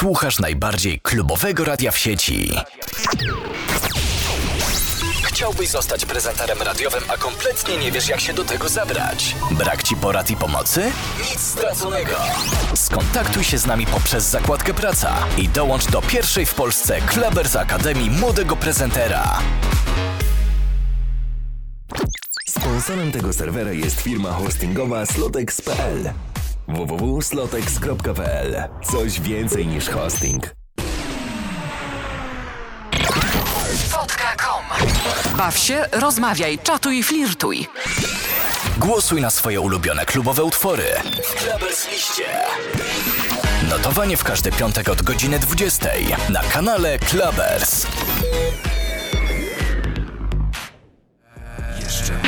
Słuchasz najbardziej klubowego radia w sieci. Chciałbyś zostać prezenterem radiowym, a kompletnie nie wiesz, jak się do tego zabrać? Brak ci porad i pomocy? Nic straconego. Skontaktuj się z nami poprzez zakładkę Praca i dołącz do pierwszej w Polsce Klebers Akademii Młodego Prezentera. Sponsorem tego serwera jest firma hostingowa slotex.pl www.slotex.pl Coś więcej niż hosting. Fotka.com Baw się, rozmawiaj, czatuj, flirtuj. Głosuj na swoje ulubione klubowe utwory. Klebers Liście. Notowanie w każdy piątek od godziny 20 na kanale Klebers.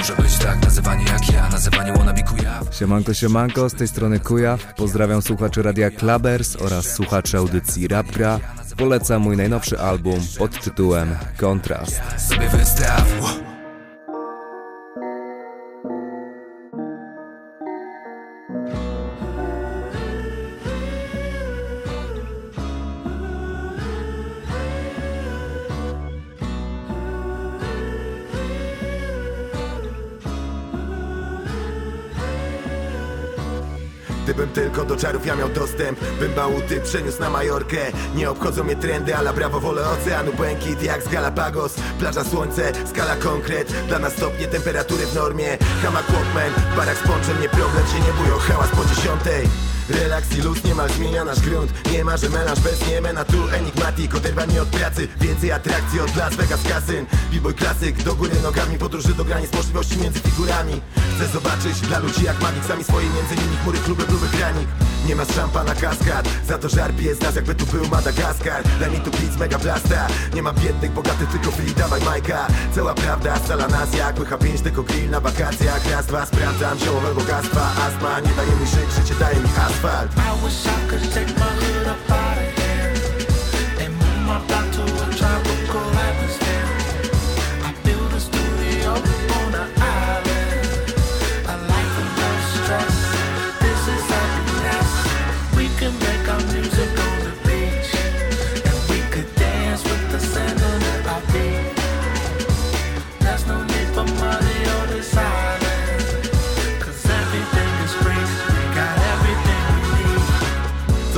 Może być tak nazywanie jak ja, nazywanie wannabe kujaw Siemanko, siemanko, z tej strony Kujaw. Pozdrawiam słuchaczy Radia Klabers oraz słuchaczy audycji Rapgra. Polecam mój najnowszy album pod tytułem Kontrast. sobie wystaw Gdybym tylko do czarów ja miał dostęp Bym bałuty przeniósł na Majorkę. Nie obchodzą mnie trendy, ale brawo wolę oceanu. Błękit jak z Galapagos Plaża słońce, skala konkret. Dla nas stopnie temperatury w normie. Hamak Walkman, barak z Nie problem, się nie bują, hałas po dziesiątej Relaks i luz, niemal zmienia nasz grunt. Nie ma, że melanż bez niemena Tu enigmatik, oderwani od pracy. Więcej atrakcji od Las Vegas kasyn. B-boy klasyk, do góry nogami Podróży do granic, możliwości między figurami. Chcę zobaczyć dla ludzi jak magik Sami swoje między nimi chmury, kluby, próby granik. Nie ma szampa na kaskad. Za to żarpie jest nas jakby tu był Madagaskar. Daj mi tu beats, mega blasta. Nie ma biednych, bogatych, tylko chwili dawaj Majka. Cała prawda, sala nas jak łycha pięć Tylko grill na wakacjach, raz, dwa Sprawdzam ziołowe bogactwa Astma, nie daje mi żyć, życie daje mi asfalt I wish I could take my hood up out of here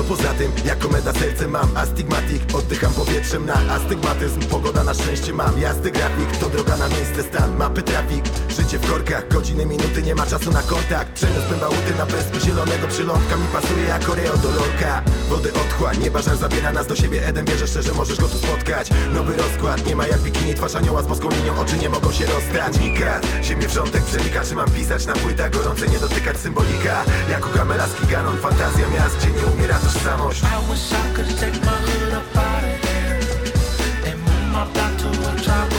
poza tym, jako meda serce mam Astygmatik, oddycham powietrzem na astygmatyzm Pogoda na szczęście mam, jazdy grafik To droga na miejsce stan, mapy trafik Życie w korkach, godziny, minuty, nie ma czasu na kontakt Przeniosłem bałuty na wyspy zielonego przylądka Mi pasuje jak Oreo do lorka Wody otchłań, nieba żar zabiera nas do siebie Eden wierzę szczerze, możesz go tu spotkać Nowy rozkład, nie ma jak bikini Twarz anioła z boską linią, oczy nie mogą się rozstać Nikat, ziemię wrzątek przenika Czy mam pisać na płytach gorące, nie dotykać symbolika Jak u Kamela z fantazja miast Gdzie nie umiera tożsamość I wish I could take my hood up out of here and move my block to a tropical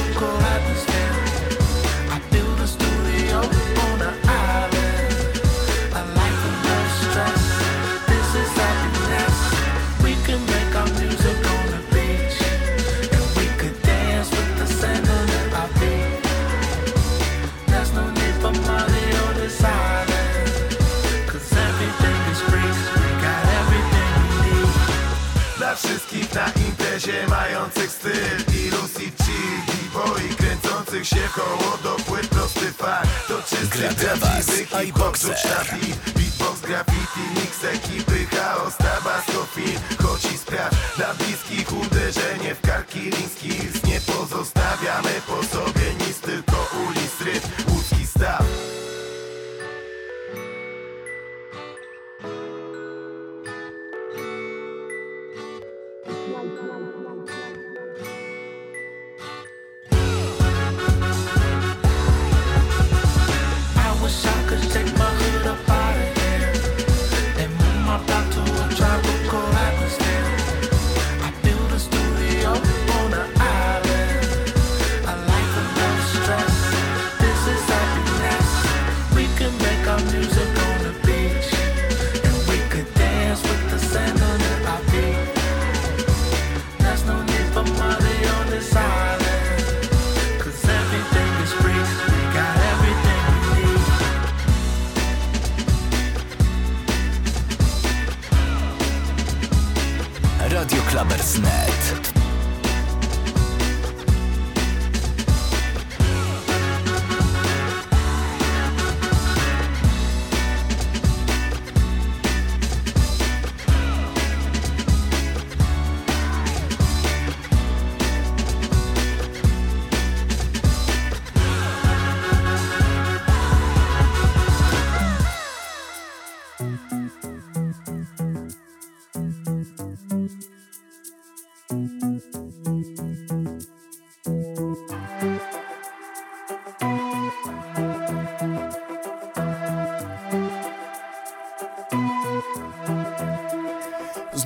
mających styl I luz i chill B-boy kręcących się koło do płyt prosty fakt To czysty prawdziwy hip-hop Beatbox, graffiti, mix ekipy Chaos, tabasco, film Chodź i sprawdź Dla bliskich uderzenie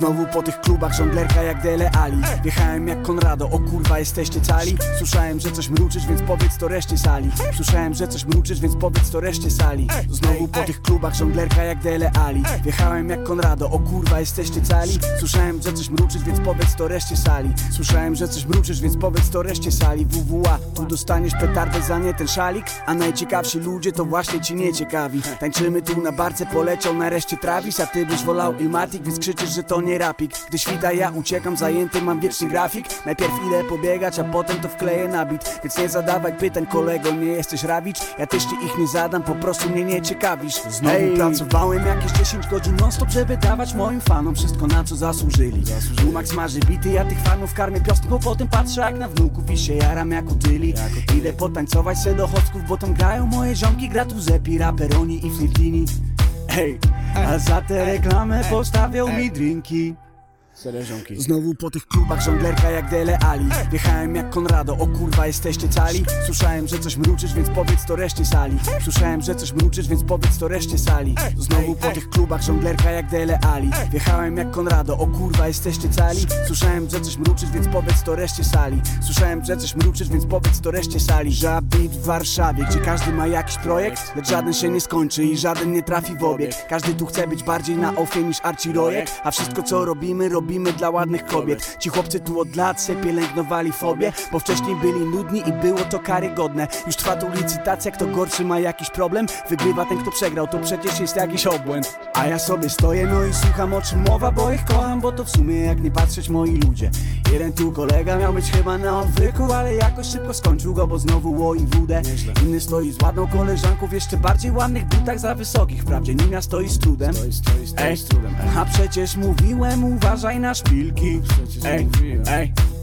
Znowu po tych klubach żonglerka jak Dele Ali. Wjechałem jak Konrado, o kurwa jesteście cali. Słyszałem, że coś mruczysz, więc powiedz to reszcie sali. Słyszałem, że coś mruczysz, więc powiedz to reszcie sali. Znowu po tych klubach żonglerka jak Dele Ali. Wjechałem jak Konrado, o kurwa jesteście cali. Słyszałem, że coś mruczysz, więc powiedz to reszcie sali. Słyszałem, że coś mruczysz, więc powiedz to reszcie sali. WWA, tu dostaniesz petardę za nie ten szalik. A najciekawsi ludzie to właśnie ci nie ciekawi Tańczymy tu na barce, poleciał nareszcie Travis. A ty byś wolał Ilmatic, więc krzyczysz, że to nie rapik. Gdy świta ja uciekam, zajęty mam wieczny grafik. Najpierw ile pobiegać, a potem to wkleję na bit. Więc nie zadawaj pytań kolego, nie jesteś rawicz. Ja też ci ich nie zadam, po prostu mnie nie ciekawisz. Znowu pracowałem jakieś 10 godzin non stop, żeby dawać moim fanom wszystko na co zasłużyli. Umak smaży bity, ja tych fanów karmię piosnką Potem patrzę jak na wnuków i się jaram jak utyli Idę potańcować se do chocków, bo tam grają moje ziomki Gra tu Zepi, Raperoni i Flirtini Hej, a za tę reklamę postawią mi drinki Znowu po tych klubach żonglerka jak Dele Ali. Wjechałem jak Konrado, o kurwa jesteście cali. Słyszałem, że coś mruczysz, więc powiedz to reszcie sali. Słyszałem, że coś mruczysz, więc powiedz to reszcie sali. Znowu po tych klubach żonglerka jak Dele Ali. Wjechałem jak Konrado, o kurwa jesteście cali. Słyszałem, że coś mruczysz, więc powiedz to reszcie sali. Słyszałem, że coś mruczysz, więc powiedz to reszcie sali. Żabit w Warszawie, gdzie każdy ma jakiś projekt Lecz żaden się nie skończy i żaden nie trafi w obieg. Każdy tu chce być bardziej na ofie niż Archie Rojek A wszystko co robimy, robimy dla ładnych kobiet. Ci chłopcy tu od lat se pielęgnowali fobie Bo wcześniej byli nudni i było to karygodne. Już trwa tu licytacja, kto gorszy ma jakiś problem. Wygrywa ten kto przegrał, to przecież jest jakiś obłęd. A ja sobie stoję no i słucham o czym mowa Bo ich kocham, bo to w sumie jak nie patrzeć moi ludzie. Jeden tu kolega miał być chyba na odwyku Ale jakoś szybko skończył go, bo znowu łoi wódę Inny stoi z ładną koleżanką w jeszcze bardziej ładnych butach za wysokich. Wprawdzie Nina stoi z trudem. Ej, a przecież mówiłem uważaj na szpilki Ej, ej. Dobry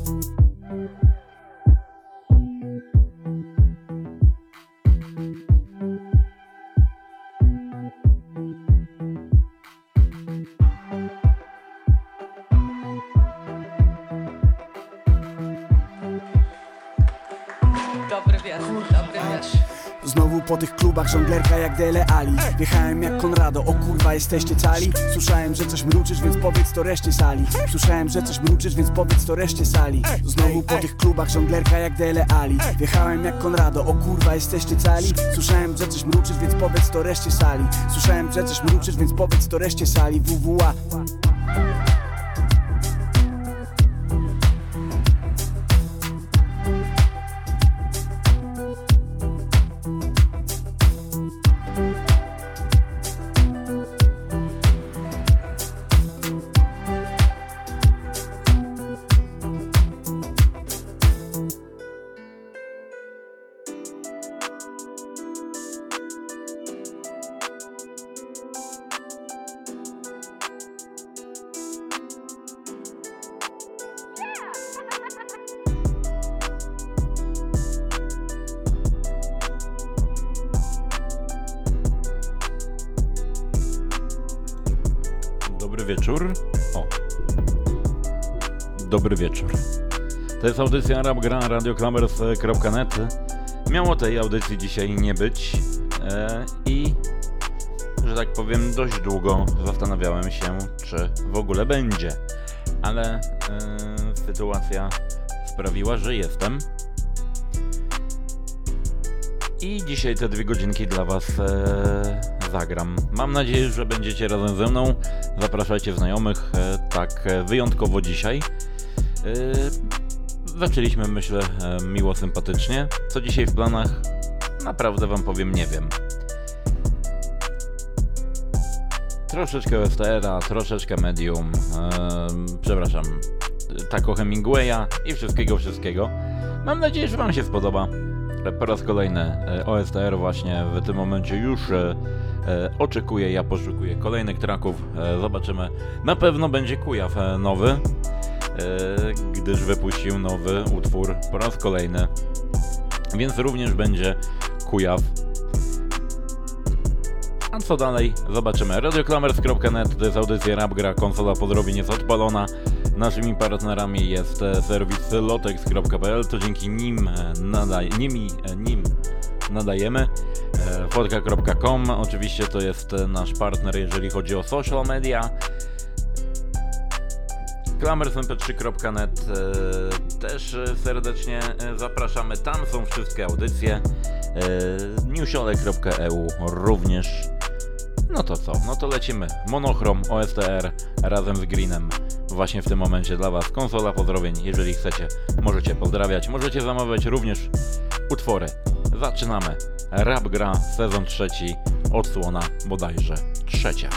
po tych klubach żonglerka jak Dele Ali. Wjechałem jak Konrado, o kurwa jesteście cali. Słyszałem, że coś mruczysz, więc powiedz to reszcie sali. Słyszałem, że coś mruczysz, więc powiedz to reszcie sali. Znowu po tych klubach żonglerka jak Dele Ali. Wjechałem jak Konrado, o kurwa jesteście cali. Słyszałem, że coś mruczysz, więc powiedz to reszcie sali. Słyszałem, że coś mruczysz, więc powiedz to reszcie sali. WWA audycja Rapgra na radioklamers.net. Miało tej audycji dzisiaj nie być e, i, że tak powiem, dość długo zastanawiałem się, czy w ogóle będzie. Ale e, sytuacja sprawiła, że jestem. I dzisiaj te dwie godzinki dla Was e, zagram. Mam nadzieję, że będziecie razem ze mną. Zapraszajcie znajomych, e, tak e, wyjątkowo dzisiaj. E, zaczęliśmy, myślę, e, miło, sympatycznie. Co dzisiaj w planach? Naprawdę Wam powiem, nie wiem. troszeczkę OSTR-a, troszeczkę Medium, przepraszam, Taco Hemingwaya i wszystkiego, wszystkiego. Mam nadzieję, że Wam się spodoba. Po raz kolejny e, OSTR właśnie w tym momencie już e, e, oczekuję, ja poszukuję kolejnych traków, zobaczymy. Na pewno będzie Kujaw nowy, gdyż wypuścił nowy utwór po raz kolejny, więc również będzie Kujaw a co dalej? Zobaczymy. Radioklamers.net to jest audycja Rapgra, konsola pozdrowień jest odpalona. Naszymi partnerami jest e, serwis lotex.pl, to dzięki nim, e, nadaj, nimi, e, nim nadajemy. Fotka.com oczywiście to jest nasz partner, jeżeli chodzi o social media. Klamersmp3.net też serdecznie zapraszamy. Tam są wszystkie audycje. newsiole.eu również no to co? No to lecimy. Monochrom OSTR razem z Greenem. Właśnie w tym momencie dla Was konsola pozdrowień. Jeżeli chcecie, możecie pozdrawiać, możecie zamawiać również utwory. Zaczynamy. Rap gra, sezon trzeci, odsłona bodajże trzecia.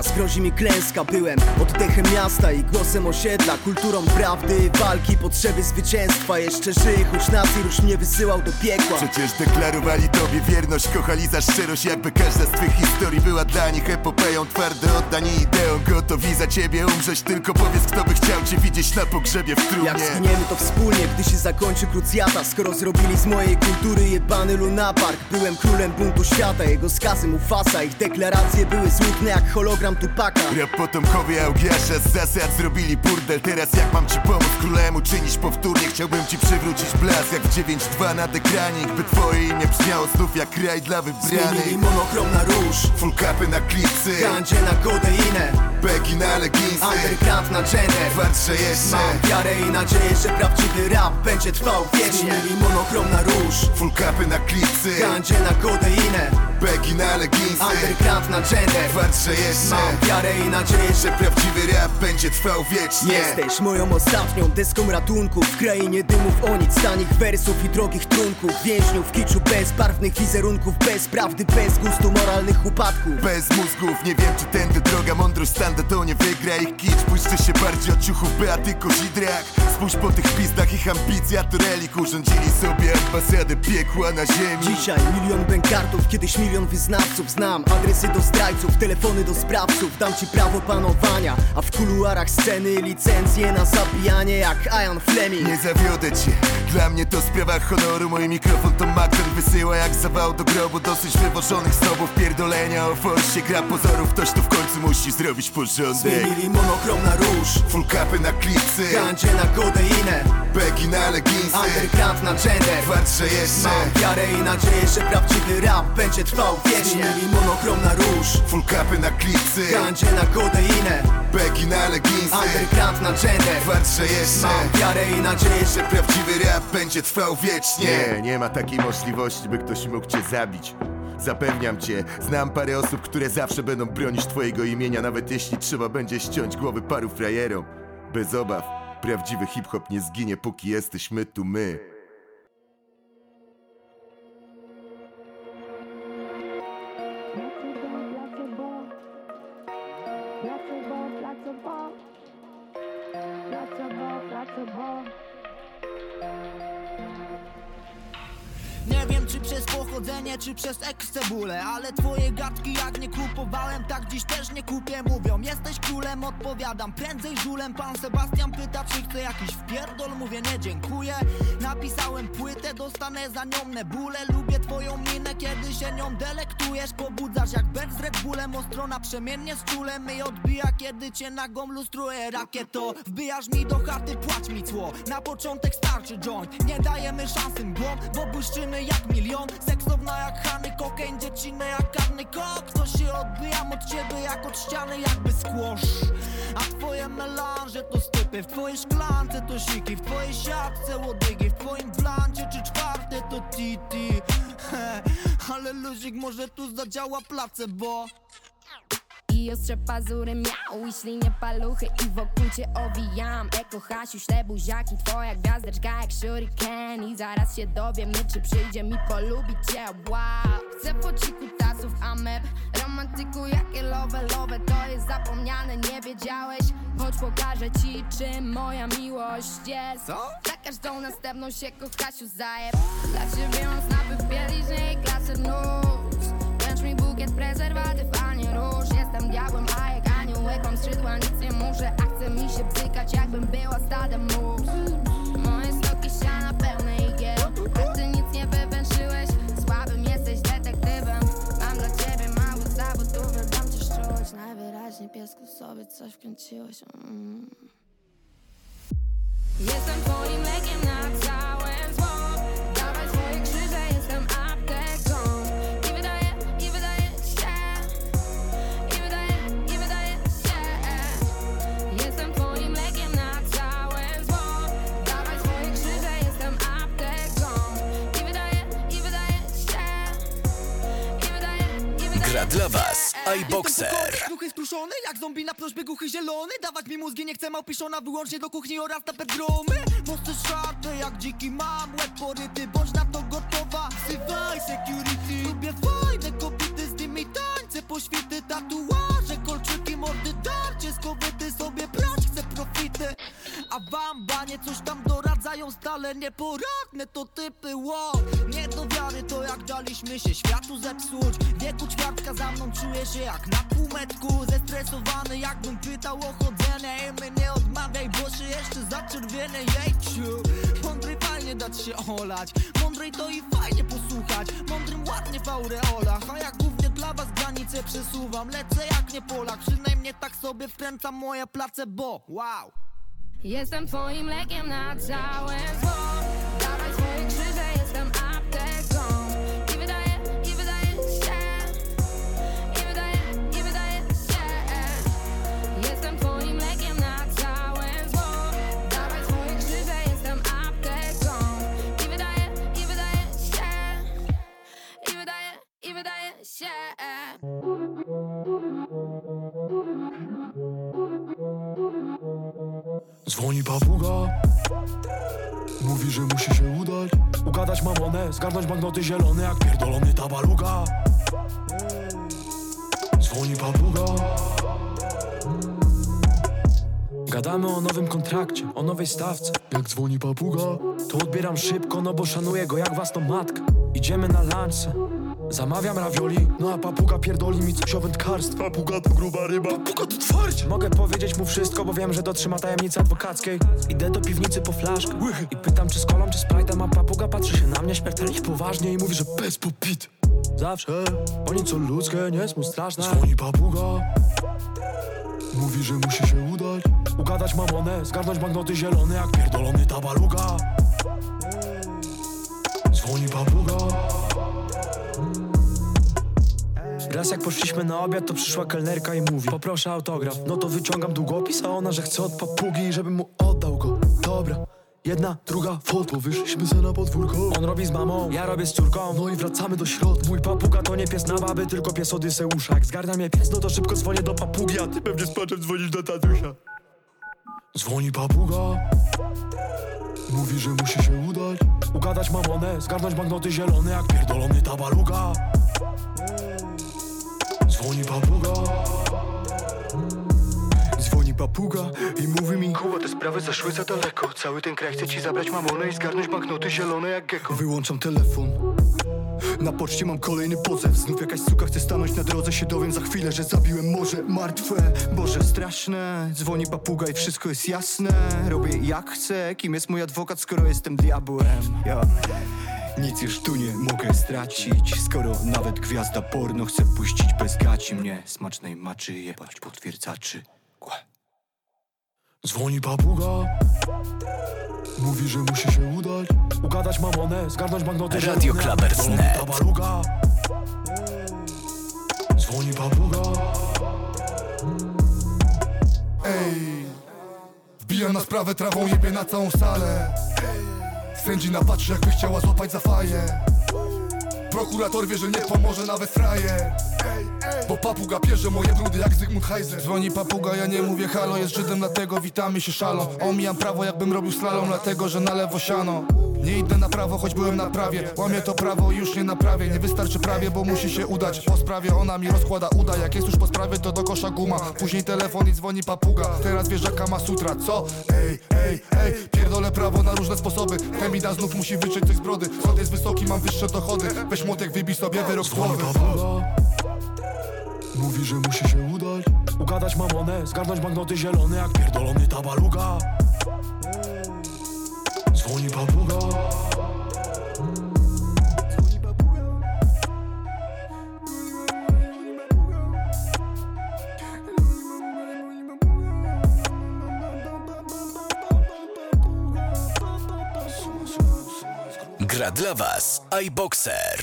Teraz grozi mi klęska, byłem oddechem miasta i głosem osiedla Kulturą prawdy, walki, potrzeby zwycięstwa Jeszcze żyję, choć nas i już mnie wysyłał do piekła. Przecież deklarowali tobie wierność, kochali za szczerość Jakby każda z twych historii była dla nich epopeją. Twarde oddanie ideą, gotowi za ciebie umrzeć. Tylko powiedz, kto by chciał cię widzieć na pogrzebie w trumnie. Jak zginiemy to wspólnie, gdy się zakończy krucjata. Skoro zrobili z mojej kultury jebany lunapark Byłem królem buntu świata, jego skazy Mufasa Ich deklaracje były złudne jak hologram program Tupaka Rap potomkowie Augiasza z zasad zrobili burdel. Teraz jak mam ci pomóc królem uczynić powtórnie Chciałbym ci przywrócić blask jak w 9-2 na ekranik By twoje imię brzmiało znów jak kraj dla wybranych. Zmienili monochrom na róż. Full capy na klipsy. Gandzie na kodeinę Beki na leginsy Underground na gender Twarsze jeszcze Mam wiarę i nadzieję, że prawdziwy rap będzie trwał wiecznie. Zmienili monochrom na róż. Full capy na klipsy. Gandzie na kodeinę Beki na leginsy Underground na gender Twarsze jeszcze Mam wiarę i nadzieję, że prawdziwy rap będzie trwał wiecznie. Jesteś moją ostatnią deską ratunku. W krainie dymów o nic, tanich wersów i drogich trunków. Więźniów kiczu bez barwnych wizerunków. Bez prawdy, bez gustu, moralnych upadków. Bez mózgów, nie wiem czy tędy droga. Mądrość to nie wygra ich kicz. Puśćcie się bardziej od ciuchów Beaty Kozidrak Spójrz po tych pizdach, ich ambicja to relik Urządzili sobie ambasadę piekła na ziemi. Dzisiaj milion bękartów, kiedyś milion wyznawców Znam adresy do zdrajców, telefony do spraw sprawców Dam ci prawo panowania A w kuluarach sceny licencje na zabijanie jak Ian Fleming. Nie zawiodę cię, dla mnie to sprawa honoru Mój mikrofon to Magden wysyła jak zawał do grobu Dosyć wywożonych snobów, pierdolenia o forsie Gra pozorów, ktoś tu w końcu musi zrobić porządek. Zmienili monochrom na róż Full capy na klipsy. Gandzie na kodeinę Begi na leginsy Underground na gender. Twarze jeszcze Mam wiarę i nadzieję, że prawdziwy rap będzie trwał wiecznie. Zmienili monochrom na róż. Full capy na klipsy. Gandzie na kodeinę Beki na leginsy. Underground na gender Twarze jeszcze Mam wiarę i nadzieję, że prawdziwy rap będzie trwał wiecznie. Nie, nie ma takiej możliwości, by ktoś mógł cię zabić. Zapewniam cię, znam parę osób, które zawsze będą bronić twojego imienia Nawet jeśli trzeba będzie ściąć głowy paru frajerom. Bez obaw, prawdziwy hip-hop nie zginie, póki jesteśmy tu my czy przez ekscebulę Ale twoje gadki jak nie kupowałem, tak dziś też nie kupię. Mówią, jesteś królem, odpowiadam prędzej żulem. Pan Sebastian pyta, czy chce jakiś wpierdol. Mówię, nie dziękuję. Napisałem płytę, dostanę za nią nebulę Lubię twoją minę, kiedy się nią delektujesz. Pobudzasz jak Ben z Red Bullem Ostro naprzemiennie z czulem. I odbija, kiedy cię nagą lustruje Rakieto, wbijasz mi do chaty, płać mi cło. Na początek starczy joint. Nie dajemy szansy mgłom, bo błyszczymy jak milion Seksowna jak Hany kokain, dziecinę jak karny kok To się odbijam od ciebie jak od ściany jakby squash. A twoje melanże to stypy W twojej szklance to siki W twojej siatce łodygi W twoim blancie czy czwarte to titi. He, Ale luzik może tu zadziała placebo I ostrze pazury miał. I ślinie paluchy I wokół cię owijam. Eko Hasiu, śle buziaki Twoja gwiazdeczka jak shuriken. I zaraz się dowiemy, czy przyjdzie mi polubić cię. Wow. Chcę po cichu tasów ameb Romantyku jakie love, love To jest zapomniane, nie wiedziałeś? Chodź pokażę ci, czym moja miłość jest. Co? Za każdą następną się kochasiu zajeb Dla ciebie mam snapy w bieliźnie i klasy nóż Bukiet prezerwatyw, a nie róż. Jestem diabłem, a jak aniołek mam skrzydła Nic nie muszę, a chce mi się bzykać Jakbym była stadem mus Moje stoki siana pełne igiel A ty nic nie wywęszyłeś. Słabym jesteś detektywem. Mam dla ciebie mały zawód Uwielbiam cię szczuć. Najwyraźniej piesku sobie coś wkręciłeś mm. Jestem twoim lekiem na całe zło dla was iBoxer. Kruchy skruszony, jak zombie na prośbę głuchy zielony. Dawać mi mózgi, nie chcę małpiszona Wyłącznie do kuchni oraz na bedromy Mosty szarpe jak dziki mam Łeb poryty, bądź na to gotowa. Wzywaj security. Lubię fajne kobiety, z nimi tańce tatuaże, A wam banie coś tam doradzają stale Nieporadne to typy, wow. Nie do wiary to jak daliśmy się światu zepsuć. Wieku ćwiartka za mną czuję się jak na półmetku. Zestresowany jakbym pytał o chodzenie. I mnie nie odmawiaj, bo się jeszcze zaczerwienę Jejciu. Mądry fajnie dać się olać. Mądrej to i fajnie posłuchać. Mądrym ładnie w aureolach. A jak głównie dla was granice przesuwam. Lecę jak nie Polak, przynajmniej tak sobie wkręcam moje place, bo wow Jestem twoim lekiem na całe zło. Dawaj swoje krzyże, jestem apteką. I wydaje, i wydaje się. I wydaje, i wydaje się. Jestem twoim lekiem na całe zło. Dawaj swoje krzyże, jestem apteką. I wydaje, i wydaje się. I wydaje, i wydaje się Dzwoni papuga. Mówi, że musi się udać. Ugadać mamonę, zgarnąć banknoty zielone Jak pierdolony tabaluga Dzwoni papuga. Gadamy o nowym kontrakcie, o nowej stawce. Jak dzwoni papuga To odbieram szybko, no bo szanuję go jak własną matkę. Idziemy na lunchce Zamawiam ravioli, no a papuga pierdoli mi coś o wędkarstwie. Papuga to gruba ryba, papuga to twardzie Mogę powiedzieć mu wszystko, bo wiem, że dotrzyma tajemnicy adwokackiej. Idę do piwnicy po flaszkę I pytam czy z kolą, czy z Sprite'em A papuga patrzy się na mnie śmiertelnie poważnie I mówi, że bez popit Zawsze, bo nic co ludzkie nie jest mu straszne. Dzwoni papuga. Mówi, że musi się udać. Ugadać mamonę, zgarnąć banknoty zielone Jak pierdolony tabaluga Dzwoni papuga Raz jak poszliśmy na obiad, to przyszła kelnerka i mówi Poproszę autograf, no to wyciągam długopis A ona, że chce od papugi, żebym mu oddał go. Dobra, jedna, druga foto. Wyszliśmy se na podwórko. On robi z mamą, ja robię z córką. No i wracamy do środka. Mój papuga to nie pies na baby, tylko pies Odyseusza Jak zgarnia mnie pies, no to szybko dzwonię do papugi A ty pewnie z płaczem dzwonisz do tatusia. Dzwoni papuga. Mówi, że musi się udać. Ugadać mamonę, zgarnąć banknoty zielone Jak pierdolony tabaluga Dzwoni papuga. Dzwoni papuga i mówi mi Kuba, te sprawy zaszły za daleko. Cały ten kraj chce ci zabrać mamonę i zgarnąć banknoty zielone jak gecko. Wyłączam telefon. Na poczcie mam kolejny pozew. Znów jakaś suka chce stanąć na drodze. Się dowiem za chwilę, że zabiłem morze martwe. Boże, straszne. Dzwoni papuga i wszystko jest jasne. Robię jak chcę. Kim jest mój adwokat, skoro jestem diabłem? Ja. Nic już tu nie mogę stracić. Skoro nawet gwiazda porno chce puścić bez gaci mnie Smacznej maczy jebać potwierdzaczy. Kłe. Dzwoni papuga Mówi, że musi się udać. Ugadać mamonę, zgarnąć magnoty Radio Clubbers Net. baruga. Dzwoni papuga Ej. Wbija na sprawę trawą, jebie na całą salę. Sędzina patrzy jakby chciała złapać za faję. Prokurator wie, że nie pomoże nawet frajer Bo papuga pierze moje brudy jak Zygmunt Heiser. Dzwoni papuga, ja nie mówię halo Jest Żydem, dlatego witamy się szalą. Omijam prawo jakbym robił slalom Dlatego, że na lewo siano nie idę na prawo, choć byłem na prawie Łamię to prawo już nie naprawię. Nie wystarczy prawie, bo musi się udać. Po sprawie ona mi rozkłada uda. Jak jest już po sprawie, to do kosza guma. Później telefon i dzwoni papuga. Teraz wjeżdża kama sutra, co? Ej, ej, ej. Pierdolę prawo na różne sposoby. Temida znów musi wyczyć coś z brody. Sąd jest wysoki, mam wyższe dochody. Weź młotek, wybij sobie wyrok z głowy. Mówi, że musi się udać. Ugadać mamonę, zgarnąć banknoty zielone Jak pierdolony tabaluga Gra dla Was iBoxer.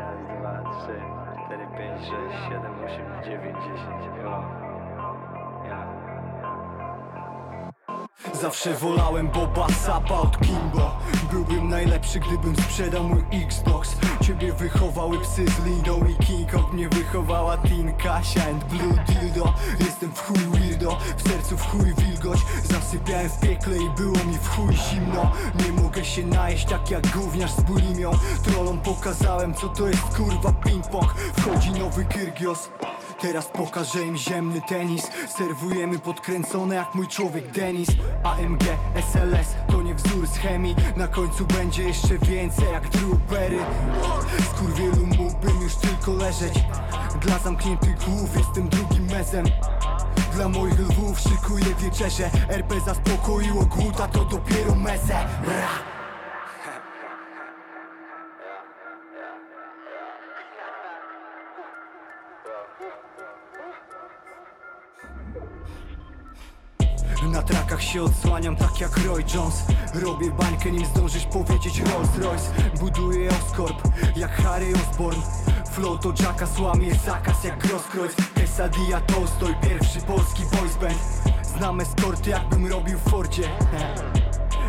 Raz, dwa, trzy, cztery, pięć, sześć, siedem, osiem, dziewięć, dziesięć. Zawsze wolałem Boba Sapa od Kimbo Byłbym najlepszy, gdybym sprzedał mój Xbox. Ciebie wychowały psy z Lidą i King Kong. Mnie wychowała Tin Kasia and Blue Dildo. Jestem w chuj weirdo, w sercu w chuj wilgoć. Zasypiałem w piekle i było mi w chuj zimno. Nie mogę się najeść tak jak gówniarz z bulimią. Trollom pokazałem co to jest kurwa ping-pong. Wchodzi nowy Kyrgios Teraz pokażę im ziemny tenis. Serwujemy podkręcone jak mój człowiek Denis. AMG, SLS to nie wzór z chemii. Na końcu będzie jeszcze więcej jak Drew Perry Skurwielu mógłbym już tylko leżeć. Dla zamkniętych głów jestem drugim mezem. Dla moich lwów szykuję wieczerze RP zaspokoiło głód, a to dopiero meze Ra! Na trakach się odsłaniam tak jak Roy Jones. Robię bańkę nim zdążysz powiedzieć Rolls Royce Buduję Oscorp jak Harry Osborn. Flow to Jacka, łamie zakaz jak Grosskreutz Quesadilla Tolstoj, pierwszy polski boys band. Znam eskorty jakbym robił w Fordzie.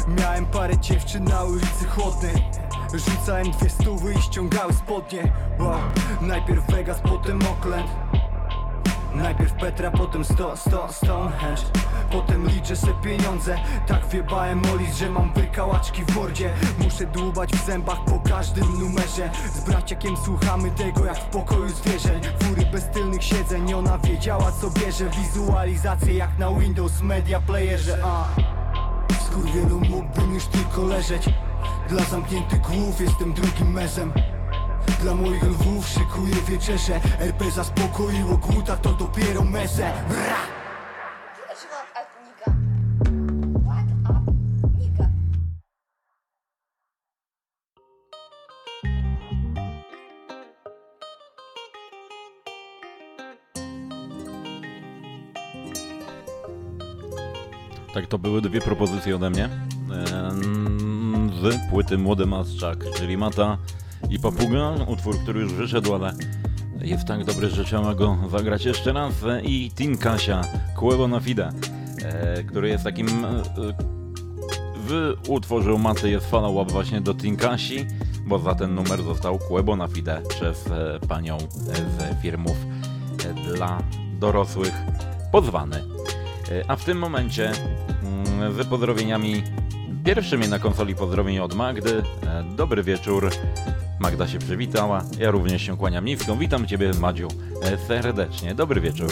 Miałem parę dziewczyn na ulicy chłodnej Rzucałem dwie stówy i ściągały spodnie. Wow. Najpierw Vegas, potem Oakland Najpierw Petra, potem sto, sto, Stonehenge Potem liczę se pieniądze. Tak wiebałem molis, że mam wykałaczki w mordzie. Muszę dłubać w zębach po każdym numerze. Z braciakiem słuchamy tego jak w pokoju zwierzeń Fury bez tylnych siedzeń, ona wiedziała co bierze. Wizualizacje jak na Windows Media Playerze a. Skurwielu mógłbym już tylko leżeć. Dla zamkniętych głów jestem drugim mezem. Dla moich lwów szykuję wieczerze RP zaspokoiło głód, a to dopiero meze Bra! To były dwie propozycje ode mnie. Z płyty Młody Maschak, czyli Mata i Papuga. Utwór, który już wyszedł, ale jest tak dobry, że trzeba go zagrać jeszcze raz. I Tin Kasia, Kuevo na Fide, e, który jest takim... e, W utworze Maty jest follow-up właśnie do Tin Kasi, bo za ten numer został Kuebo na Fide przez e, panią z firmów dla dorosłych pozwany. A w tym momencie z pozdrowieniami pierwszymi na konsoli pozdrowień od Magdy. E, Dobry wieczór. Magda się przywitała. Ja również się kłaniam niską. Witam Ciebie, Madziu, e, serdecznie. Dobry wieczór.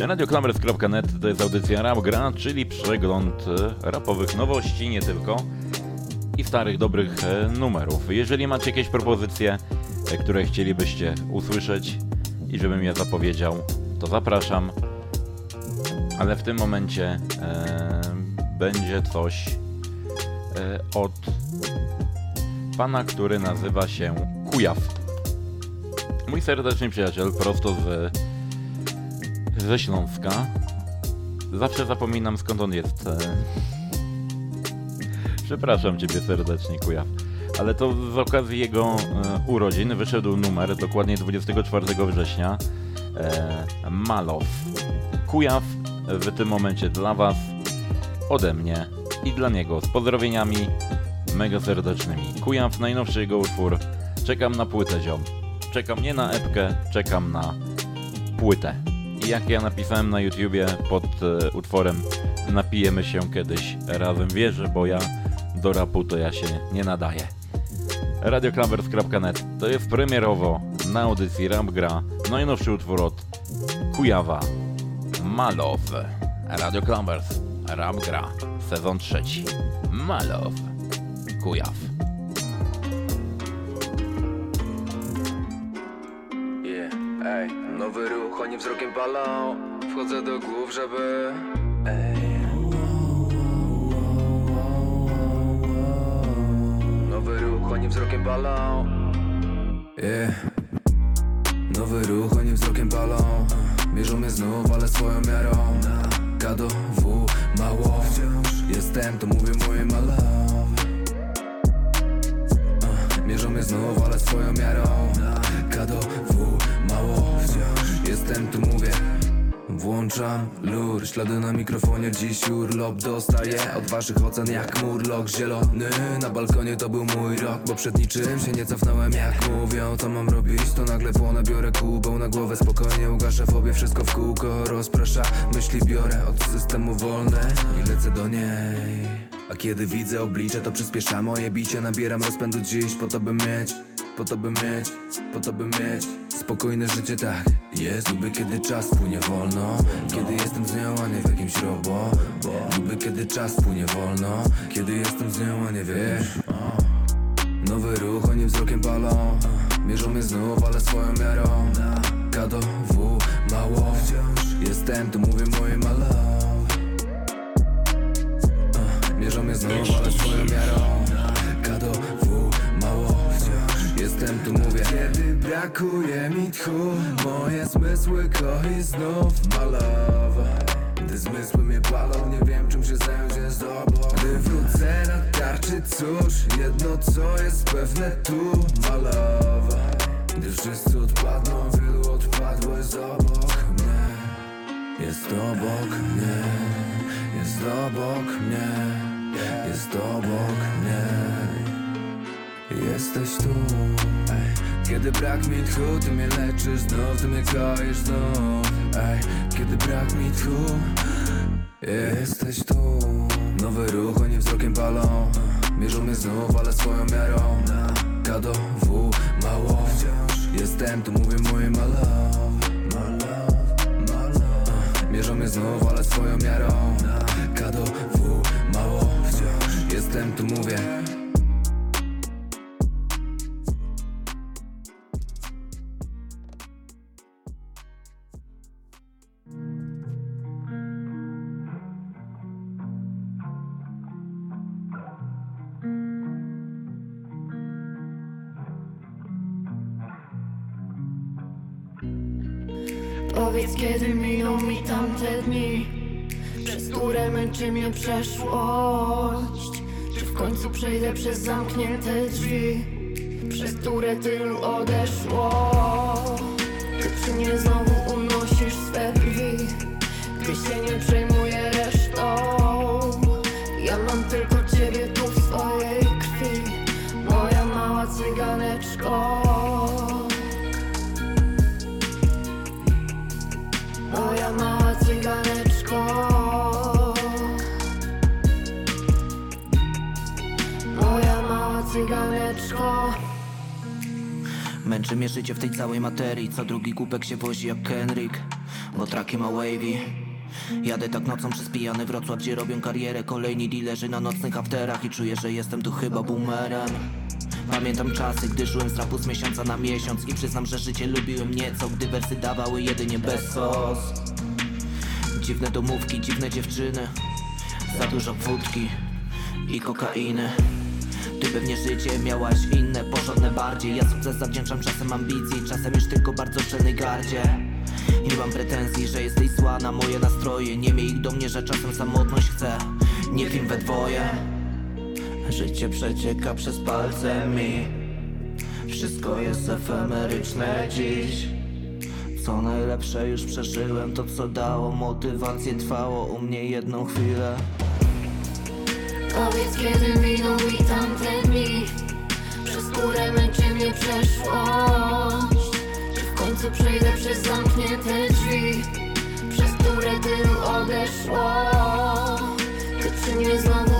E, Radioklamers.net to jest audycja Rap Gra, czyli przegląd rapowych nowości, nie tylko i starych, dobrych numerów. Jeżeli macie jakieś propozycje, które chcielibyście usłyszeć i żebym je zapowiedział, to zapraszam. Ale w tym momencie e, będzie coś e, od pana, który nazywa się Kujaw. Mój serdeczny przyjaciel prosto z, ze Śląska. Zawsze zapominam skąd on jest. E, Przepraszam Ciebie serdecznie, Kujaw. Ale to z okazji jego e, urodzin wyszedł numer, dokładnie 24 września. E, Malow. Kujaw w tym momencie dla Was, ode mnie i dla niego z pozdrowieniami mega serdecznymi. Kujaw, najnowszy jego utwór. Czekam na płytę, ziom. Czekam nie na epkę, czekam na płytę. I jak ja napisałem na YouTubie pod e, utworem Napijemy się kiedyś razem wierzę, bo ja do rapu to ja się nie nadaję. Radioclubbers.net to jest premierowo na audycji Rap Gra najnowszy utwór od Kujawa Malow. Radio Clubbers Rap Gra sezon trzeci. Malow. Kujaw. Yeah, ej, nowy ruch, oni wzrokiem palą Wchodzę do głów, żeby Ej Nowy ruch, oni wzrokiem palą Yeah. Nowy ruch, oni wzrokiem palą. Mierzą mnie znów, ale swoją miarą. Kado, W, mało. Jestem, to mówię moje Uh, Mierzą mnie znów, ale swoją miarą. Kado, W, mało. Jestem, to mówię Włączam lur, ślady na mikrofonie Dziś urlop dostaję. Od waszych ocen jak murlok zielony. Na balkonie to był mój rok, bo przed niczym się nie cofnąłem. Jak mówią co mam robić, to nagle płonę Biorę kubą na głowę, spokojnie ugaszę fobie Wszystko w kółko rozprasza, myśli biorę od systemu wolne I lecę do niej A kiedy widzę oblicze, to przyspiesza moje bicie. Nabieram rozpędu dziś po to by mieć po to by mieć, po to by mieć Spokojne życie tak jest. Lubię kiedy czas płynie wolno. Kiedy jestem z nią, a nie w jakimś robo. Lubię kiedy czas płynie wolno. Kiedy jestem z nią, a nie wiesz Nowy ruch, oni wzrokiem palą. Mierzą mnie znów, ale swoją miarą. Kado, W, mało. Wciąż. Jestem, to mówię moje malowe Mierzą mnie znów, ale swoją miarą. Kado, W, mało Wciąż. Jestem, tu mówię. Kiedy brakuje mi tchu Moje zmysły koi znów. Malowa Gdy zmysły mnie palą Nie wiem czym się zająć jest obok Gdy wrócę na tarczy cóż Jedno co jest pewne tu. Malowa Gdy wszyscy odpadną Wielu odpadło jest obok mnie. Jest obok mnie. Jest obok mnie Jest obok mnie. Jesteś tu. Ej. Kiedy brak mi tchu, ty mnie leczysz znów Ty mnie koisz znów. Ej. Kiedy brak mi tchu Jesteś tu. Nowy ruch, oni wzrokiem palą. Mierzą mnie znów, ale swoją miarą. Kado, W, mało Wciąż. Jestem, tu mówię moje malowe Mierzą mnie znów, ale swoją miarą. Kado, W, jestem, tu mówię. Powiedz kiedy miną mi tamte dni Przez które męczy mnie przeszłość w końcu przejdę przez zamknięte drzwi Przez które tylu odeszło. Przy mnie znowu unosisz swe brwi Gdy się nie przejmuję resztą. Ja mam tylko ciebie tu w swojej krwi Moja mała cyganeczko. Moja mała cyganeczko Męczy mnie życie w tej całej materii. Co drugi kubek się wozi jak Kenrick Bo traki ma wavy. Jadę tak nocą przez pijany Wrocław Gdzie robią karierę kolejni dealerzy na nocnych afterach I czuję, że jestem tu chyba boomerem. Pamiętam czasy, gdy żyłem z rapu z miesiąca na miesiąc I przyznam, że życie lubiłem nieco Gdy wersy dawały jedynie bez sos. Dziwne domówki, dziwne dziewczyny Za dużo wódki i kokainy ty pewnie życie miałaś inne, porządne bardziej. Ja sukces zawdzięczam czasem ambicji Czasem już tylko bardzo szczelnej gardzie. Nie mam pretensji, że jesteś zła na moje nastroje. Nie miej ich do mnie, że czasem samotność chcę Nie wiem we dwoje. Życie przecieka przez palce mi. Wszystko jest efemeryczne dziś. Co najlepsze już przeżyłem To co dało. Motywację Trwało u mnie jedną chwilę Powiedz kiedy miną mi tamte dni Przez które męczy mnie przeszłość. Czy w końcu przejdę przez zamknięte drzwi Przez które tylu odeszło? Ty przy mnie znowu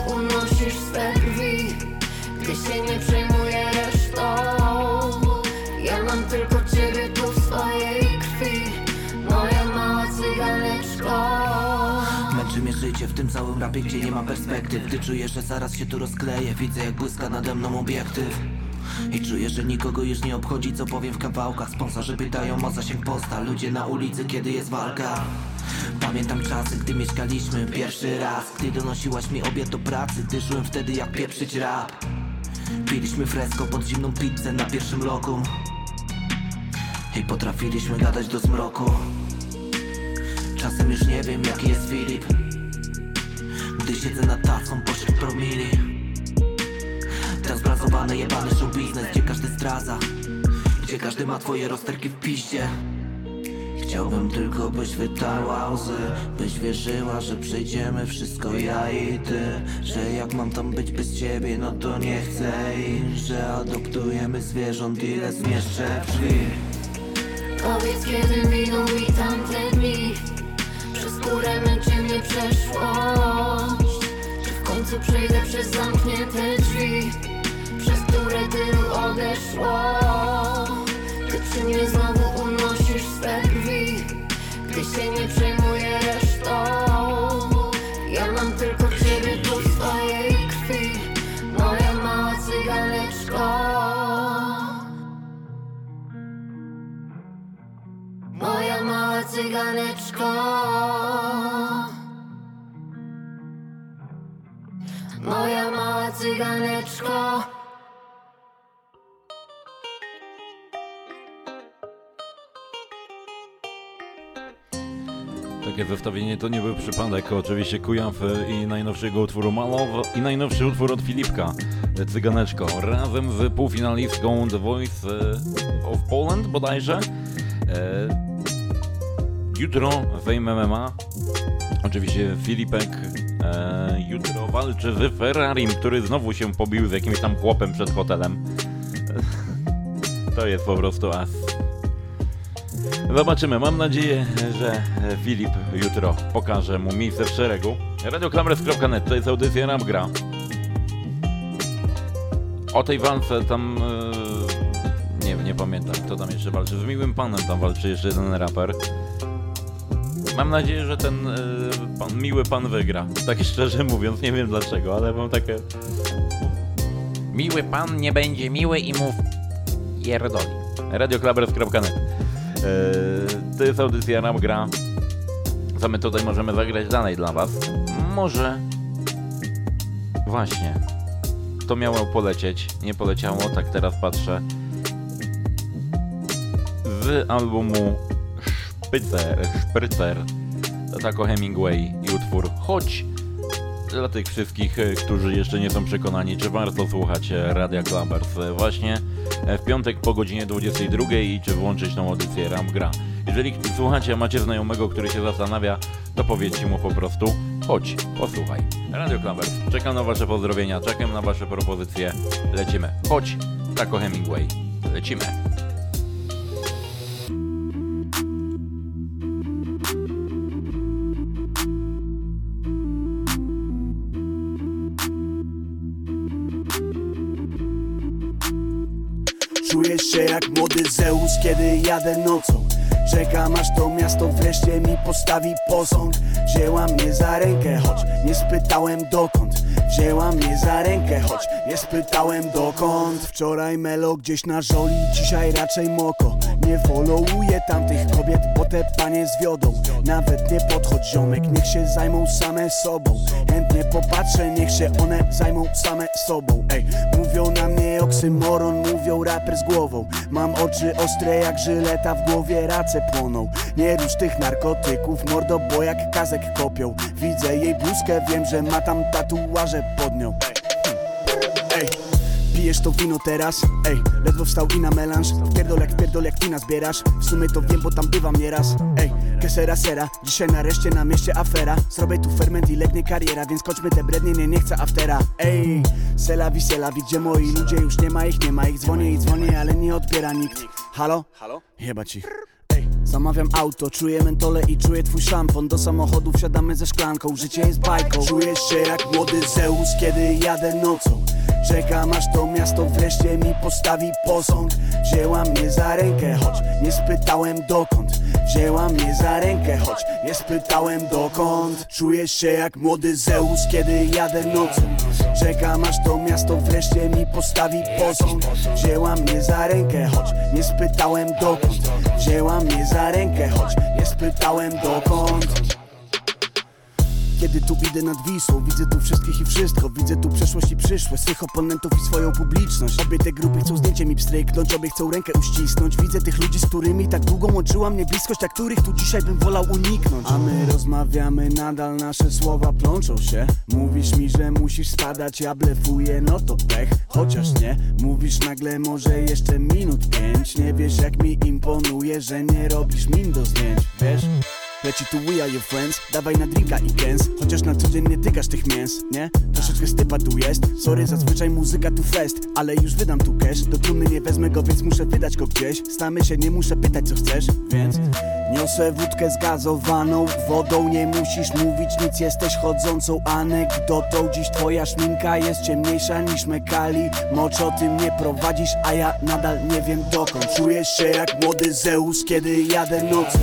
tym całym rapie, gdzie nie ma perspektyw. Gdy czuję, że zaraz się tu rozkleję Widzę jak błyska nade mną obiektyw. I czuję, że nikogo już nie obchodzi, co powiem w kawałkach. Sponsorzy pytają o zasięg posta Ludzie na ulicy, kiedy jest walka. Pamiętam czasy, gdy mieszkaliśmy pierwszy raz. Gdy donosiłaś mi obiad do pracy Ty żyłem wtedy jak pieprzyć rap. Piliśmy fresko pod zimną pizzę na pierwszym lokum I potrafiliśmy gadać do zmroku. Czasem już nie wiem jaki jest Filip Gdy siedzę nad tacą pośród promili. Ten jebany show biznes Gdzie każdy zdradza? Gdzie każdy ma twoje rozterki w piździe? Chciałbym tylko byś wytarła łzy Byś wierzyła, że przejdziemy wszystko ja i ty. Że jak mam tam być bez ciebie, no to nie chcę I że adoptujemy zwierząt, ile zmieszczę w drzwi. Powiedz kiedy miną mi tamte dni Które męczy mnie przeszłość. Czy w końcu przejdę przez zamknięte drzwi Przez które tylu odeszło? Ty przy mnie znowu unosisz swe krwi Gdy się nie przejmuję cyganeczko Moja mała cyganeczko Takie zestawienie to nie był przypadek. Oczywiście Kujaw i najnowszego utworu Malow i najnowszy utwór od Filipka, Cyganeczko, razem z półfinalistką The Voice e, of Poland bodajże. Jutro Fame MMA. Oczywiście Filipek e, jutro walczy z Ferrarim, który znowu się pobił z jakimś tam chłopem przed hotelem. To jest po prostu as. Zobaczymy. Mam nadzieję, że Filip jutro pokaże mu miejsce w szeregu. Radioklamres.net to jest audycja Rap Gra. O tej walce tam... e, Nie, nie pamiętam, kto tam jeszcze walczy. Z Miłym Panem tam walczy jeszcze jeden raper. Mam nadzieję, że ten e, pan, miły pan wygra. Tak szczerze mówiąc, nie wiem dlaczego, ale mam takie... Miły pan nie będzie miły i mów pierdoli. Radioklamres.net Eee, To jest audycja Rap Gra. Co my tutaj możemy zagrać dalej dla was? Może... Właśnie. To miało polecieć, nie poleciało, tak teraz patrzę. Z albumu Szprycer, Szprycer Tako Hemingway i utwór Chodź dla tych wszystkich, e, którzy jeszcze nie są przekonani, czy warto słuchać e, Radia Clubbers e, właśnie e, w piątek po godzinie 22 i czy włączyć tą audycję Ram Gra. Jeżeli słuchacie, macie znajomego, który się zastanawia, to powiedzcie mu po prostu chodź, posłuchaj. Radio Clubbers, czekam na wasze pozdrowienia, czekam na wasze propozycje, lecimy. Chodź, Tako Hemingway, lecimy. Się jak młody Zeus, kiedy jadę nocą. Czekam aż to miasto wreszcie mi postawi posąg. Wzięła mnie za rękę, choć nie spytałem dokąd. Wzięła mnie za rękę, choć nie spytałem dokąd. Wczoraj melo gdzieś na żoli, dzisiaj raczej moko. Nie followuję tamtych kobiet, bo te panie zwiodą Nawet nie podchodź ziomek, niech się zajmą same sobą. Chętnie popatrzę, niech się one zajmą same sobą. Ej, mówią na mnie oksymoron, mówią raper z głową. Mam oczy ostre jak żyleta, w głowie race płoną. Nie rusz tych narkotyków, mordo, bo jak kazek kopią. Widzę jej bluzkę, wiem, że ma tam tatuaże pod nią. Ej. Pijesz to wino teraz, ej Ledwo wstał i na melanż. Pierdol jak pierdol jak wina zbierasz W sumie to wiem, bo tam bywam nieraz. Ej, kesera sera. Dzisiaj nareszcie na mieście afera. Zrobię tu ferment i legnie kariera Więc kończmy te brednie, nie, nie chcę aftera. Ej, selawi, selawi Gdzie moi ludzie, już nie ma ich, nie ma ich. Dzwonię i dzwonię, ale nie odbiera nikt. Halo? Halo? Jebać ich Ej, Zamawiam auto, czuję mentole i czuję twój szampon. Do samochodu wsiadamy ze szklanką, życie jest bajką. Czujesz się jak młody Zeus, kiedy jadę nocą Czekam aż to miasto wreszcie mi postawi posąg. Wzięła mnie za rękę, choć nie spytałem dokąd. Wzięła mnie za rękę, choć nie spytałem dokąd. Czujesz się jak młody Zeus, kiedy jadę nocą. Czekam aż to miasto wreszcie mi postawi posąg. Wzięła mnie za rękę, choć nie spytałem dokąd. Wzięła mnie za rękę, choć nie spytałem dokąd kiedy tu idę nad Wisłą, widzę tu wszystkich i wszystko. Widzę tu przeszłość i przyszłość, swych oponentów i swoją publiczność. Obie te grupy chcą zdjęcie mi pstryknąć, obie chcą rękę uścisnąć. Widzę tych ludzi, z którymi tak długo łączyła mnie bliskość A których tu dzisiaj bym wolał uniknąć. A my rozmawiamy, nadal nasze słowa plączą się. Mówisz mi, że musisz spadać, ja blefuję, no to pech. Chociaż nie, mówisz nagle może jeszcze minut pięć. Nie wiesz jak mi imponuje, że nie robisz min do zdjęć, wiesz? Leci tu we are your friends, dawaj na drinka i kens Chociaż na co dzień nie tykasz tych mięs, nie? Troszeczkę stypa tu jest, sorry zazwyczaj muzyka tu fest Ale już wydam tu cash, do trumny nie wezmę go, więc muszę wydać go gdzieś. Znamy się, nie muszę pytać co chcesz, więc Niosę wódkę zgazowaną wodą. Nie musisz mówić nic, jesteś chodzącą anegdotą. Dziś twoja szminka jest ciemniejsza niż mekali. Mocz o tym nie prowadzisz, a ja nadal nie wiem dokąd. Czujesz się jak młody Zeus, kiedy jadę nocą.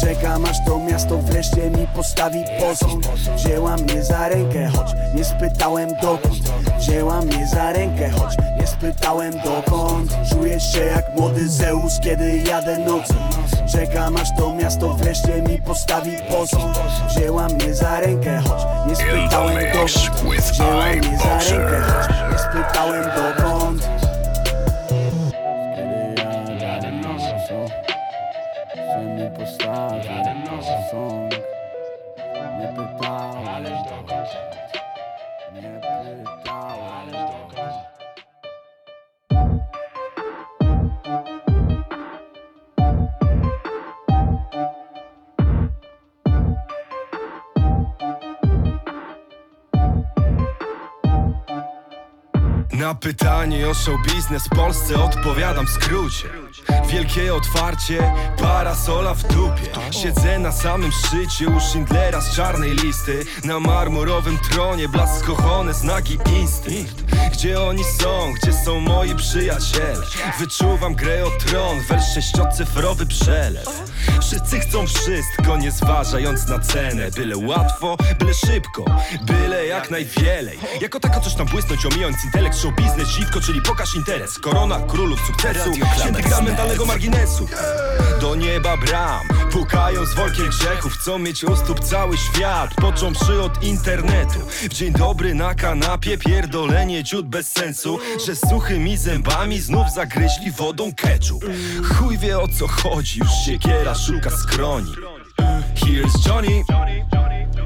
Czekam aż to miasto wreszcie mi postawi posąg Wzięła mnie za rękę, choć nie spytałem dokąd. Wzięła mnie za rękę, choć nie spytałem dokąd. Czujesz się jak młody Zeus, kiedy jadę nocą. Czekam aż to miasto wreszcie mi postawi posąg Wzięła mnie za rękę, choć nie spytałem dokąd. Wzięła mnie za rękę, choć nie spytałem dokąd Nie pytałem dokąd Na pytanie o show biznes w Polsce odpowiadam w skrócie. Wielkie otwarcie, parasola w dupie. Siedzę na samym szczycie u Schindlera z czarnej listy. Na marmurowym tronie blask skochone znaki instynkt Gdzie oni są, gdzie są moi przyjaciele? Wyczuwam grę o tron, wel sześciocyfrowy przelew Wszyscy chcą wszystko, nie zważając na cenę. Byle łatwo, byle szybko, byle jak najwielej. Jako tako coś tam błysnąć, omijając intelekt, show biznes, dziwko, czyli pokaż interes. Korona królów sukcesu, święty gra mentalnego marginesu. Do nieba bram, pukają z wolkiem grzechów Chcą mieć u stóp cały świat, począwszy od internetu. W dzień dobry na kanapie, pierdolenie ciut bez sensu Że suchymi zębami znów zagryźli wodą ketchup. Chuj wie o co chodzi, już siekiera szuka skroni. Here's Johnny.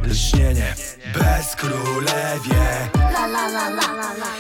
Lśnienie Bez królewie.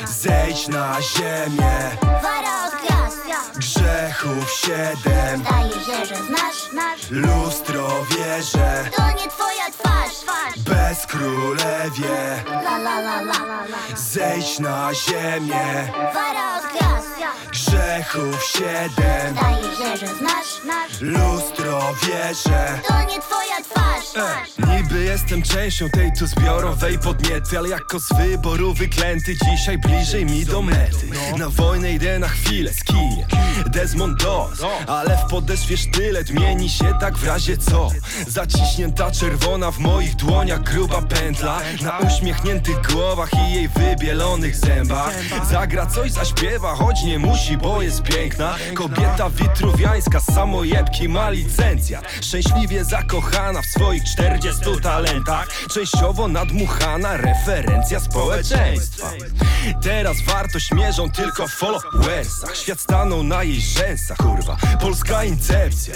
Zejdź na ziemię. Wara od gwiazd Grzechów siedem. Zdaje się, że znasz, znasz Lustro wierzę. To nie twoja twarz, twarz. Bez królewie. La la la la la la. Zejdź na ziemię. Wara od gwiazd. Grzechów siedem. Zdaje się, że znasz, znasz Lustro wierzę. To nie twoja twarz, twarz. Niby jestem częścią tej tu zbiorowej podniety Ale jako z wyboru wyklęty Dzisiaj bliżej mi do mety. Na wojnę idę na chwilę z kijem Desmond Doss Ale w podeszwie sztylet mieni się tak w razie co. Zaciśnięta czerwona w moich dłoniach gruba pętla. Na uśmiechniętych głowach i jej wybielonych zębach. Zagra coś, zaśpiewa, choć nie musi, bo jest piękna. Kobieta witruwiańska z samojebki ma licencjat. Szczęśliwie zakochana w swoich 40 talentach. Częściowo nadmuchana referencja społeczeństwa. Teraz wartość mierzą tylko w followersach. Świat stanął na jej rzęsach, kurwa. Polska incepcja.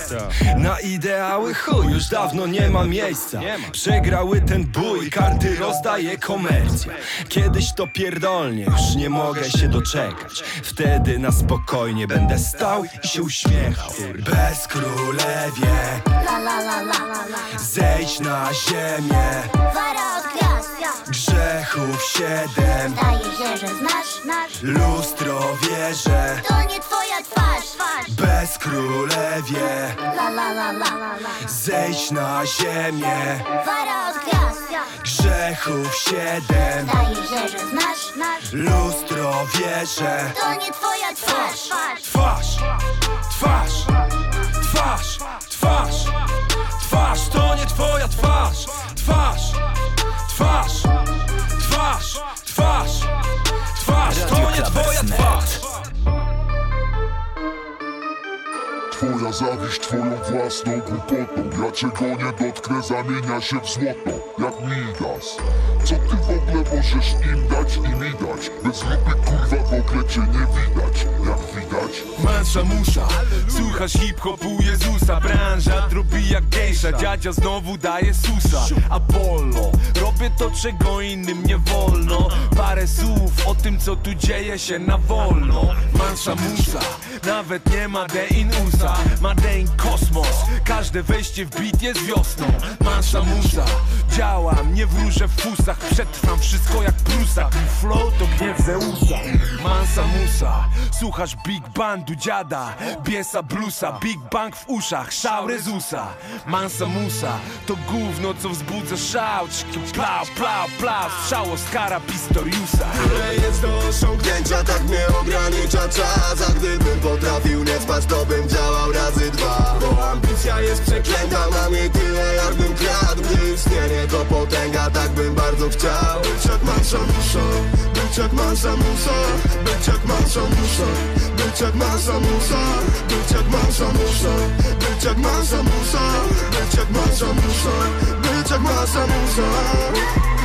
Na ideały chuj, już dawno nie ma miejsca. Przegrały ten bój, karty rozdaje komercja. Kiedyś to pierdolnie, już nie mogę się doczekać. Wtedy na spokojnie będę stał i się uśmiechał. Bez królewie. La la la la la la. Zejdź na ziemię. Wara od gwiazd. Grzechów siedem. Zdaje się, że znasz nasz. Lustro wierzę. To nie twarz, twarz Bez królewie La la la la la la Zejdź na ziemię Wara od gwiazd Grzechów siedem Zdaje się, że znasz nasz Lustro wierzę To nie twoja twarz, twarz Twarz, twarz, twarz, twarz, twarz, to nie twoja twarz, twarz, twarz, twarz, twarz, twarz, to nie twoja twarz. Twoja zawiść twoją własną głupotą. Ja czego nie dotknę zamienia się w złoto? Jak Midas Co ty w ogóle możesz im dać i mi dać? Bez lupy kurwa w ogóle cię nie widać. Jak widać? Mansza musza, słuchasz hip-hopu Jezusa. Branża drobi jak gejsza, dziadzia znowu daje susa. Apollo, robię to czego innym nie wolno. Parę słów o tym co tu dzieje się na wolno. Mansza musa, nawet nie ma de in usa Ma de in kosmos, każde wejście w beat jest wiosną. Mansza musa, działam, nie wróżę w fusach. Przetrwam wszystko jak prusak flow to gniew Zeusa Mansa musa, słuchasz Big Bandu dziada. Biesa bluesa, Big Bang w uszach. Szał Rezusa. Mansa musa, to gówno co wzbudza szał. Plau, plau, plau, strzał Oscara Pistoriusa. Tyle jest do osiągnięcia, tak mnie ogranicza czas. A gdybym potrafił nie spać, to bym działał razy dwa. Bo ambicja jest przeklęta, mam jej tyle jakbym kradł. Gdy istnienie to potęga, tak bym bardzo chciał. Być jak mansza muszą, być jak mansza muszą Być jak mansza muszą, być jak mansza muszą Być jak mansza muszą, być jak mansza Być jak mansza być jak mansza muszą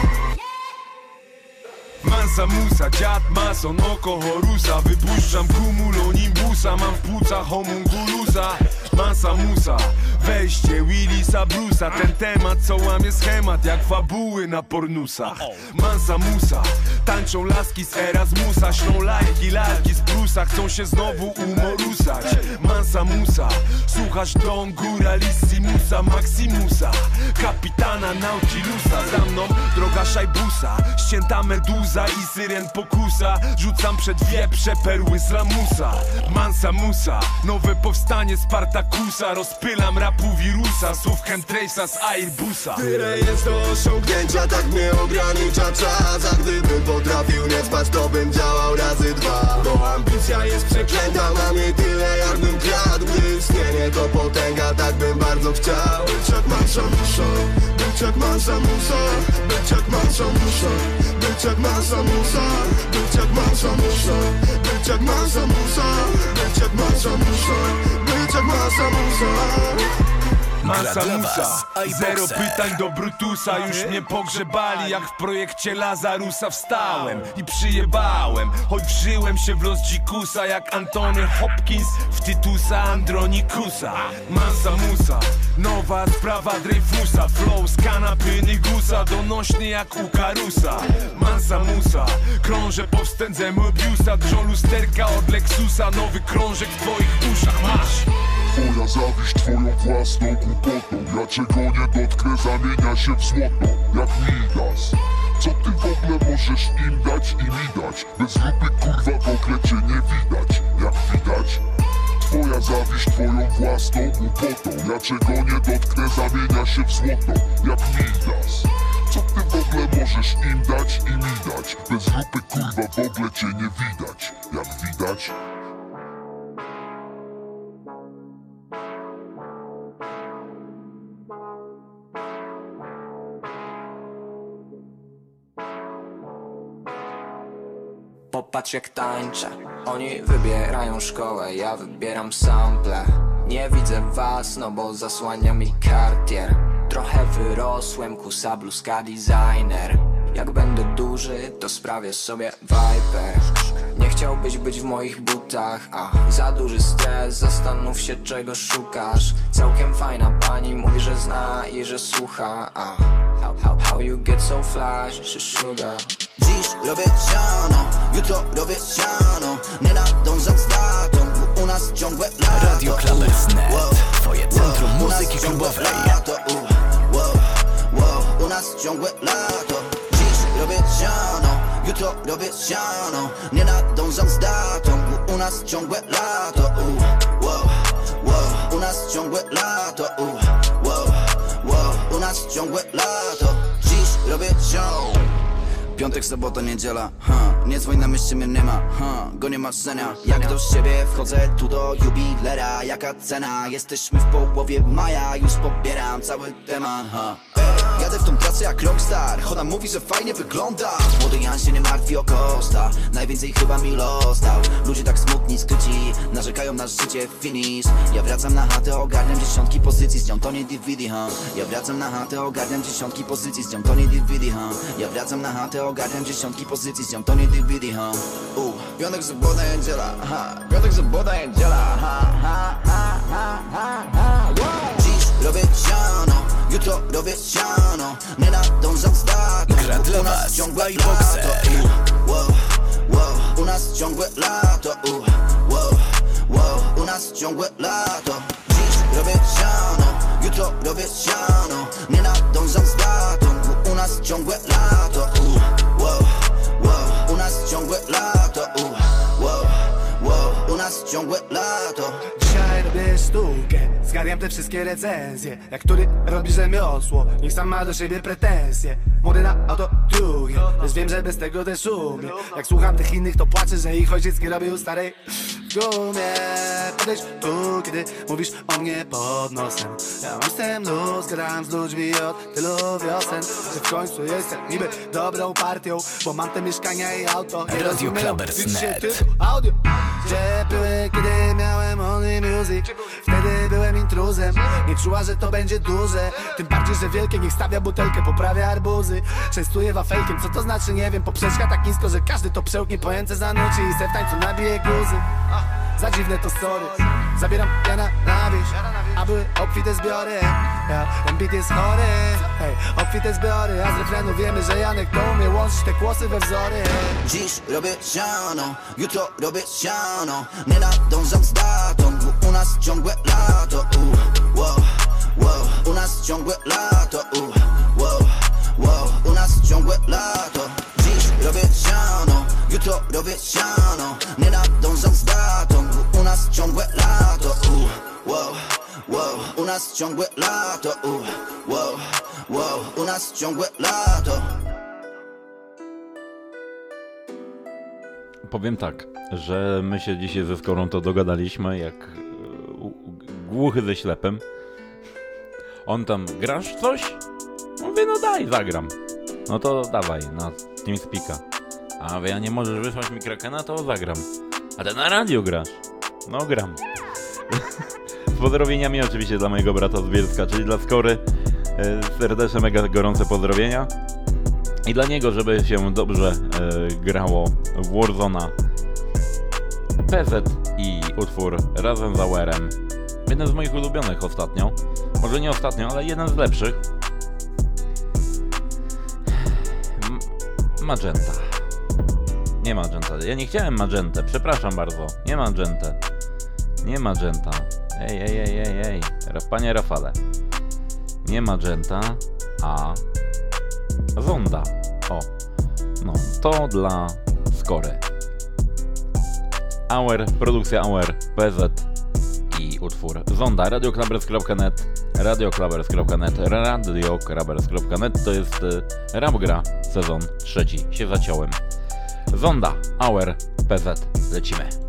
Mansa musa, dziad mason, oko Horusa. Wypuszczam cumulonimbusa, mam w płucach homunculusa Mansa musa, wejście Willisa Brusa Ten temat co łamie schemat jak fabuły na pornusach Mansa musa, tańczą laski z Erasmusa. Ślą lajki, lalki z Brusa, chcą się znowu umorusać. Mansa musa, słuchasz Don Guralissimusa Maximusa, kapitana Nautilusa. Za mną droga szajbusa, ścięta meduza i syren pokusa. Rzucam przed wieprze perły z lamusa. Mansa musa, nowe powstanie Spartakusa Rozpylam rapu wirusa, słów Hentrace'a z Airbusa. Tyle jest do osiągnięcia, tak mnie ogranicza czas A gdybym potrafił nie spać, to bym działał razy dwa. Bo ambicja jest przeklęta, mam jej tyle jakbym kradł. Gdy istnienie to potęga, tak bym bardzo chciał. Być jak mansza muszą, być jak mansza muszą Być jak mansza muszą, być jak mansza muszą Być jak mansza muszą, być jak mansza muszą Być jak mansza muszą, być jak mansza muszą Masa musa, zero pytań do Brutusa Już mnie pogrzebali, jak w projekcie Lazarusa Wstałem i przyjebałem. Choć wżyłem się w los dzikusa Jak Antony Hopkins w Tytusa Andronikusa. Mansa musa, nowa sprawa Dreyfusa. Flow z kanapy Nygusa, donośny jak u Karusa. Mansa musa, krążę po wstędze Mobiusa Drżą lusterka od Lexusa, nowy krążek w twoich uszach Masz! Twoja zawiść twoją własną głupotą Ja czego nie dotknę zamienia się w złoto Jak Midas? Co ty w ogóle możesz im dać i mi dać? Bez lupy kurwa w ogóle cię nie widać. Jak widać? Twoja zawiść twoją własną głupotą. Ja czego nie dotknę zamienia się w złoto Jak Midas? Co ty w ogóle możesz im dać i mi dać? Bez lupy kurwa w ogóle cię nie widać. Jak widać Popatrz jak tańczę. Oni wybierają szkołę, ja wybieram sample. Nie widzę was, no bo zasłania mi kartier. Trochę wyrosłem Kusa, bluzka, designer. Jak będę duży, to sprawię sobie Viper chciałbyś być w moich butach, a Za duży stres, zastanów się czego szukasz. Całkiem fajna pani, mówi, że zna i że słucha a How, how, how you get so flash, sugar Dziś robię siano, jutro robię siano Nie nadążam z datą, bo u nas ciągłe lato. Radio Clubbers.net, twoje centrum nas muzyki klubowej. lato, u, wow, wow, U nas ciągłe lato. Dziś robię siano, jutro robię siano Nie nadążam z datą, bo u nas ciągłe lato u, wow, wow, U nas ciągłe lato u, wow, wow, U nas ciągłe lato. Dziś robię siano Piątek, sobota, niedziela, ha Nie dzwoń na myśl, mnie nie ma, ha Go nie ma marzenia Jak do siebie wchodzę tu do jubilera. Jaka cena? Jesteśmy w połowie maja Już pobieram cały temat, Ej, Jadę w tą pracę jak rockstar Chona mówi, że fajnie wygląda. Młody Jan się nie martwi o kosta Najwięcej chyba mi los dał Ludzie tak smutni, skryci Narzekają na życie, finish Ja wracam na chatę, ogarniam dziesiątki pozycji Z nią to nie DVD, ha. Ja wracam na chatę, ogarniam dziesiątki pozycji Z nią to nie DVD, ha. Ja wracam na chatę, ogarniam dziesiątki pozycji Z nią to nie DVD, ha. U, Piątek, sobota, niedziela, ha. Piątek, sobota, niedziela, ha, ha, ha, ha, ha, ha. Wow. Robię siano, jutro robię siano Nie nadążam z datą Gra dla was ciągłe wow, wow, U nas ciągłe lato, u, wow, wow, U nas ciągłe lato. Dziś robię siano, jutro robię siano Nie nadążam z datą, u nas ciągłe lato, u, wow, wow, U nas ciągłe lato, u, wow, wow, U nas ciągłe lato. Dzisiaj robię sztukę, zgarniam te wszystkie recenzje. Jak który robi rzemiosło, niech sam ma do siebie pretensje. Młody na auto drugie, lecz wiem, że bez tego też umie Jak słucham tych innych, to płaczę, że ich ojciec nie robił starej gumie. Podejdź tu, kiedy mówisz o mnie pod nosem. Ja mam z tym luz, gadam z ludźmi od tylu wiosen. Że w końcu jestem niby dobrą partią Bo mam te mieszkania i auto. Nie Radio rozumieją, Clubbers liczy się Net. tylko audio. Gdzie były, kiedy miałem only music? Wtedy byłem intruzem. Nie czuła, że to będzie duże. Tym bardziej, że wielkie niech stawia butelkę Poprawia arbuzy. Częstuje wafelkiem, co to znaczy nie wiem. Poprzeczka tak nisko, że każdy to przełknie Pojęce zanuci i se w tańcu nabije guzy. Za dziwne to sorry Zabieram Jana na wieś A były obfite zbiory. Ja, Ten beat jest chory. Hej, obfite zbiory A z refrenu wiemy, że Janek to umie łączyć te kłosy we wzory. Dziś robię siano, jutro robię siano. Nie nadążam z datą, u nas ciągłe lato. U, wow, wow, U nas ciągłe lato. U, wow, wow, U nas ciągłe lato. Dziś robię siano, robię siano Nie nadążam z datą, u nas ciągłe lato u, wow, wow, U nas ciągłe lato u, wow, wow, U nas ciągłe lato Powiem tak, że my się dzisiaj ze Skorą to dogadaliśmy jak e, głuchy ze ślepym. On tam, grasz coś? Mówię, no daj, zagram. No to dawaj, na TeamSpeaka. A mówię, a nie możesz wysłać mi Krakena, to zagram. A ty na radio grasz? No gram. Z pozdrowieniami oczywiście dla mojego brata z Bielska, czyli dla Skory. E, Serdeczne, mega gorące pozdrowienia. I dla niego, żeby się dobrze e, grało w Warzona. PZ i utwór razem z Auerem. Jeden z moich ulubionych ostatnio. Może nie ostatnio, ale jeden z lepszych. Magenta. Nie Magenta. Ja nie chciałem Magentę, przepraszam bardzo. Nie Magentę. Nie Magenta. Ej, ej, ej, ej, ej. Panie Rafale. Nie Magenta, a Zonda. O. No, to dla Skory. Auer, produkcja Auer, PZ i utwór Zonda, radioclubbers.net, radioclubbers.net, radioclubbers.net to jest y, Rapgra sezon trzeci, się zaciąłem. Zonda, Auer, PZ, lecimy.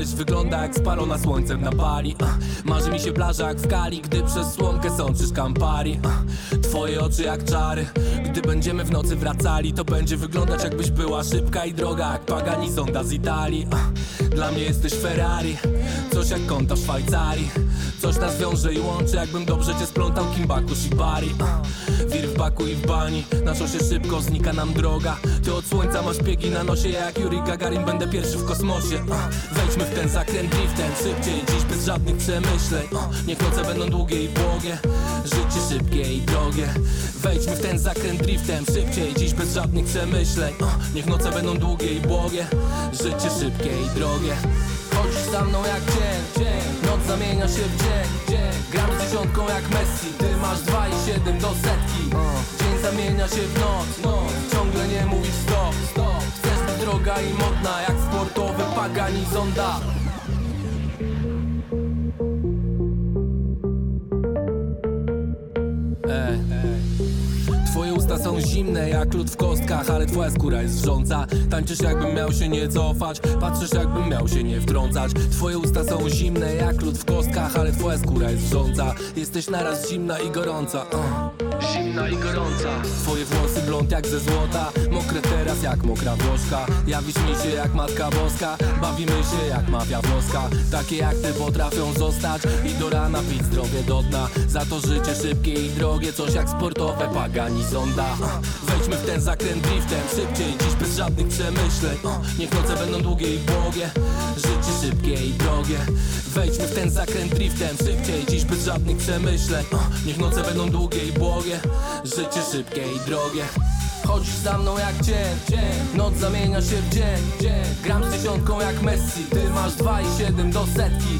Paryż wygląda jak spalona słońcem na Bali. Uh, Marzy mi się plaża jak w Kali, gdy przez słomkę sączysz Campari. Twoje oczy jak czary, gdy będziemy w nocy wracali To będzie wyglądać jakbyś była szybka i droga Jak Pagani Zonda z Italii. Dla mnie jesteś Ferrari, coś jak konta w Szwajcarii Coś nas wiąże i łączy, jakbym dobrze cię splątał Kimbaku Shibari Wir w baku i w bani, na czosie szybko znika nam droga. Ty od słońca masz piegi na nosie, ja jak Yuri Gagarin będę pierwszy w kosmosie. Wejdźmy w ten zakręt driftem, szybciej dziś bez żadnych przemyśleń. Niech noce będą długie i błogie, życie szybkie i drogie. Wejdźmy w ten zakręt driftem, szybciej dziś bez żadnych przemyśleń. Niech noce będą długie i błogie, życie szybkie i drogie Chodzisz za mną jak dzień, Noc zamienia się w dzień, Gram z dziesiątką jak Messi. Ty masz 2,7 do setki. Dzień zamienia się w noc, Ciągle nie mówisz stop, Chcesz droga i modna Jak sportowy Pagani Zonda zimne jak lód w kostkach Ale twoja skóra jest wrząca. Tańczysz jakbym miał się nie cofać Patrzysz jakbym miał się nie wtrącać. Twoje usta są zimne jak lód w kostkach Ale twoja skóra jest wrząca. Jesteś naraz zimna i gorąca uh. Zimna i gorąca. Twoje włosy blond jak ze złota Mokre teraz jak mokra włoszka Jawisz mi się jak matka boska Bawimy się jak mafia włoska. Takie jak ty potrafią zostać I do rana pić zdrowie do dna. Za to życie szybkie i drogie Coś jak sportowe Pagani Zonda Wejdźmy w ten zakręt driftem. Szybciej dziś bez żadnych przemyśleń. Niech noce będą długie i błogie. Życie szybkie i drogie Wejdźmy w ten zakręt driftem Szybciej dziś bez żadnych przemyśleń. Niech noce będą długie i błogie Życie szybkie i drogie. Chodzisz za mną jak dzień, dzień Noc zamienia się w dzień, dzień. Gram z dziesiątką jak Messi Ty masz 2,7 do setki.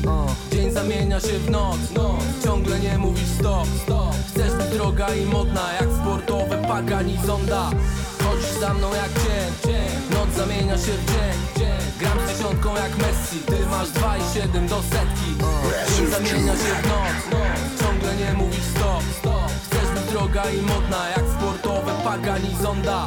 Dzień zamienia się w noc, noc. Ciągle nie mówisz stop, stop. Chcesz być droga i modna Jak sportowe Pagani Zonda Chodzisz za mną jak dzień Noc zamienia się w dzień, Gram z dziesiątką jak Messi. Ty masz 2,7 do setki. Dzień zamienia się w noc, Ciągle nie mówisz stop Chcesz być droga i modna Jak sportowe Pagani Zonda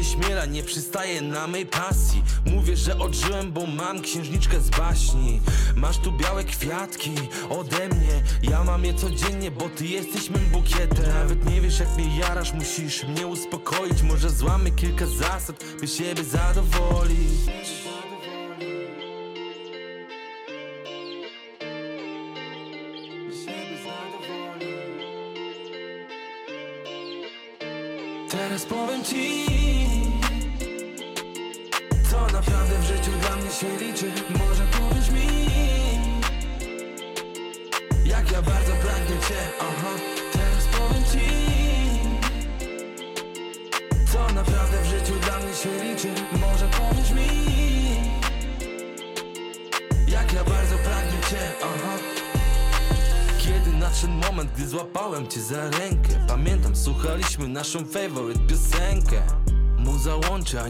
dotyk onieśmiela, nie przystaje na mej pasji. Mówię, że odżyłem, bo mam księżniczkę z baśni. Masz tu białe kwiatki ode mnie. Ja mam je codziennie, bo ty jesteś mym bukietem. Nawet nie wiesz jak mnie jarasz, musisz mnie uspokoić. Może złamy kilka zasad, by siebie zadowolić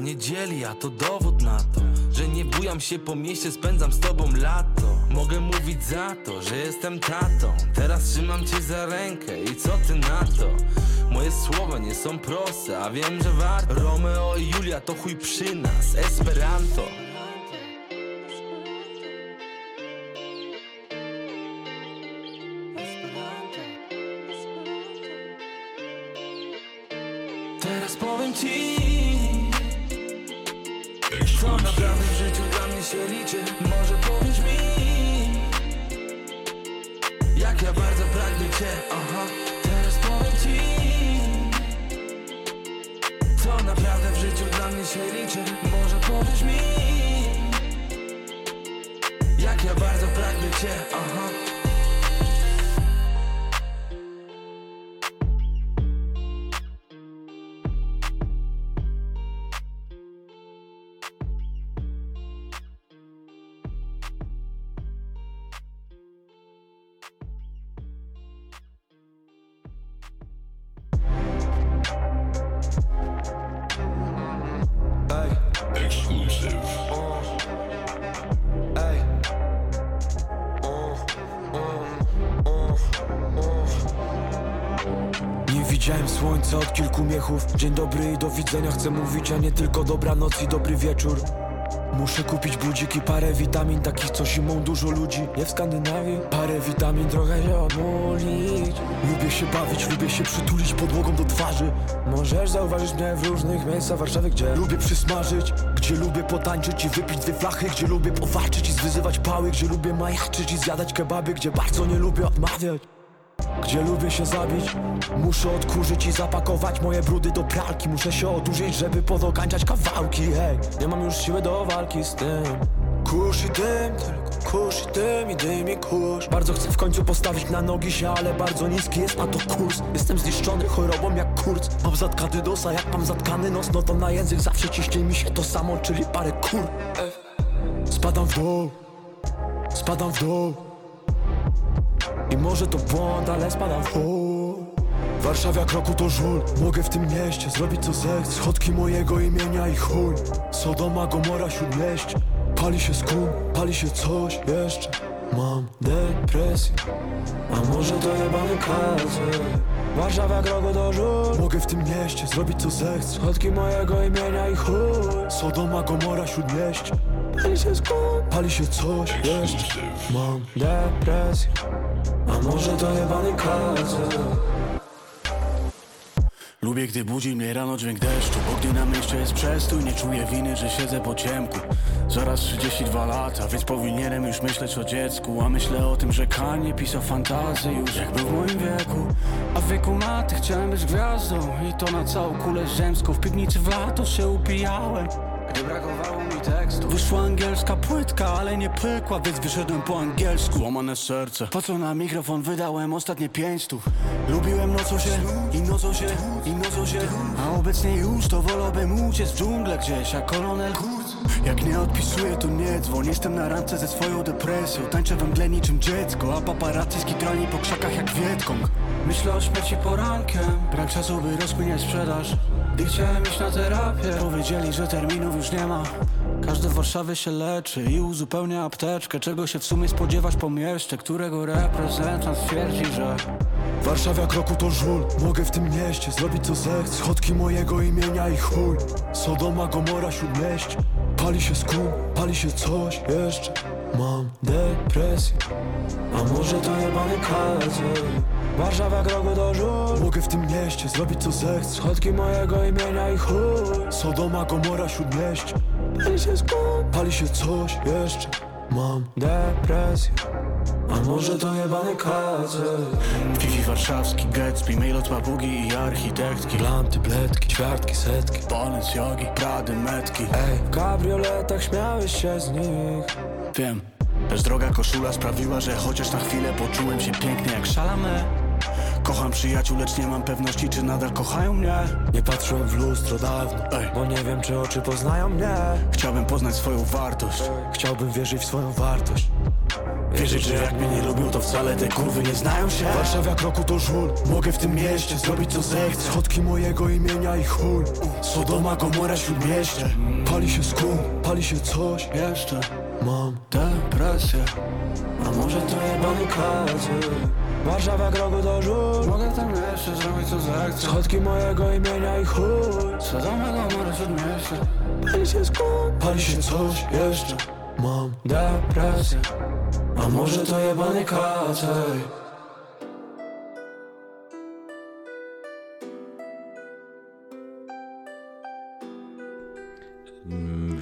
nie dzieli, a to dowód na to Że nie bujam się po mieście, spędzam z tobą lato. Mogę mówić za to, że jestem tatą. Teraz trzymam cię za rękę i co ty na to? Moje słowa nie są proste, a wiem, że warto. Romeo i Julia to chuj przy nas, Esperanto. Teraz powiem ci chcę mówić, a nie tylko dobranoc i dobry wieczór. Muszę kupić budzik i parę witamin Takich co zimą dużo ludzi. Nie w Skandynawii Parę witamin, trochę się odmulić. Lubię się bawić, lubię się przytulić podłogą do twarzy. Możesz zauważyć mnie w różnych miejscach Warszawy Gdzie lubię przysmażyć Gdzie lubię potańczyć i wypić dwie flachy Gdzie lubię powalczyć i zwyzywać pały Gdzie lubię majaczyć i zjadać kebaby Gdzie bardzo nie lubię odmawiać gdzie lubię się zabić Muszę odkurzyć i zapakować moje brudy do pralki. Muszę się odurzyć, żeby podokańczać kawałki Hej, nie mam już siły do walki z tym. Kurz i dym, tylko kurz i dym i dym i kurz. Bardzo chcę w końcu postawić na nogi się, ale bardzo niski jest na to kurs. Jestem zniszczony chorobą jak kurc Mam zatkany dosa, jak mam zatkany nos No to na język zawsze ciśnie mi się to samo, czyli parę kur. Spadam w dół, spadam w dół i może to błąd, ale spadam w dół Warszawa kroku to żul. Mogę w tym mieście zrobić co zechcę. Schodki mojego imienia i chuj. Sodoma, Gomora, Śródmieście. Pali się skum, pali się coś jeszcze. Mam depresję A może to jebany kazer Warszawa kroku to żul. Mogę w tym mieście zrobić co zechcę. Schodki mojego imienia i chuj. Sodoma, Gomora, Śródmieście Pali się skum, pali się coś jeszcze. Mam depresję a może to jebany kazer Lubię, gdy budzi mnie rano dźwięk deszczu Bo gdy na mieście jest przestój Nie czuję winy, że siedzę po ciemku. Zaraz 32 lata, więc powinienem już myśleć o dziecku A myślę o tym, że Kanye pisał fantazy już jak był w moim wieku. A w wieku maty chciałem być gwiazdą I to na całą kulę ziemską. W piwnicy w lato się upijałem gdy brakowało Wyszła angielska płytka, ale nie pykła Więc wyszedłem po angielsku. Łamane serce. Po co na mikrofon wydałem ostatnie pięć stów Lubiłem nocą się i nocą się i nocą się. A obecnie już to wolałbym uciec w dżunglę gdzieś Jak kolonel Jak nie odpisuję to nie dzwoń. Jestem na randce ze swoją depresją. Tańczę we mgle niczym dziecko A paparazzi skitrani po krzakach jak Wietkong Myślę o śmierci porankiem. Brak czasu by rozkminiać sprzedaż. Gdy chciałem iść na terapię. Powiedzieli, że terminów już nie ma Każdy w Warszawie się leczy i uzupełnia apteczkę. Czego się w sumie spodziewasz po mieście Którego reprezentant twierdzi, że Warszawa kroku to żul Mogę w tym mieście zrobić co zechcę. Schodki mojego imienia i chuj. Sodoma, Gomora, Śródmieście. Pali się skum, pali się coś jeszcze. Mam depresję A może to jebany kazer Warszawa kroku to żul Mogę w tym mieście zrobić co zechcę. Schodki mojego imienia i chuj. Sodoma, Gomora, Śródmieście Pali się skum, pali się coś jeszcze. Mam depresję. A może to jebany kazer Fifi warszawski, Gatsby, mail od papugi i architektki. Lampy, bledki, ćwiartki, setki. Balenciagi, Prady, metki. Ej, w kabrioletach śmiałeś się z nich. Wiem, też droga koszula sprawiła, że chociaż na chwilę poczułem się piękny jak szalame Kocham przyjaciół, lecz nie mam pewności, czy nadal kochają mnie. Nie patrzyłem w lustro dawno, Ej. bo nie wiem, czy oczy poznają mnie. Chciałbym poznać swoją wartość. Chciałbym wierzyć w swoją wartość. Wierzyć, że jak mnie nie lubią, to wcale te kurwy nie znają się. Warszawa kroku to żul Mogę w tym mieście zrobić co zechcę. Schodki mojego imienia i chuj Sodoma, Gomora, Śródmieście. Pali się skum, pali się coś Jeszcze Mam depresję A może to jebany kazer Warszawa kroku to żul Mogę tym mieście zrobić co zechcę. Schodki mojego imienia i chuj. Sodoma, Gomora, Śródmieście Pali się skum, pali się coś jeszcze. Mam depresję A może to jebany kacer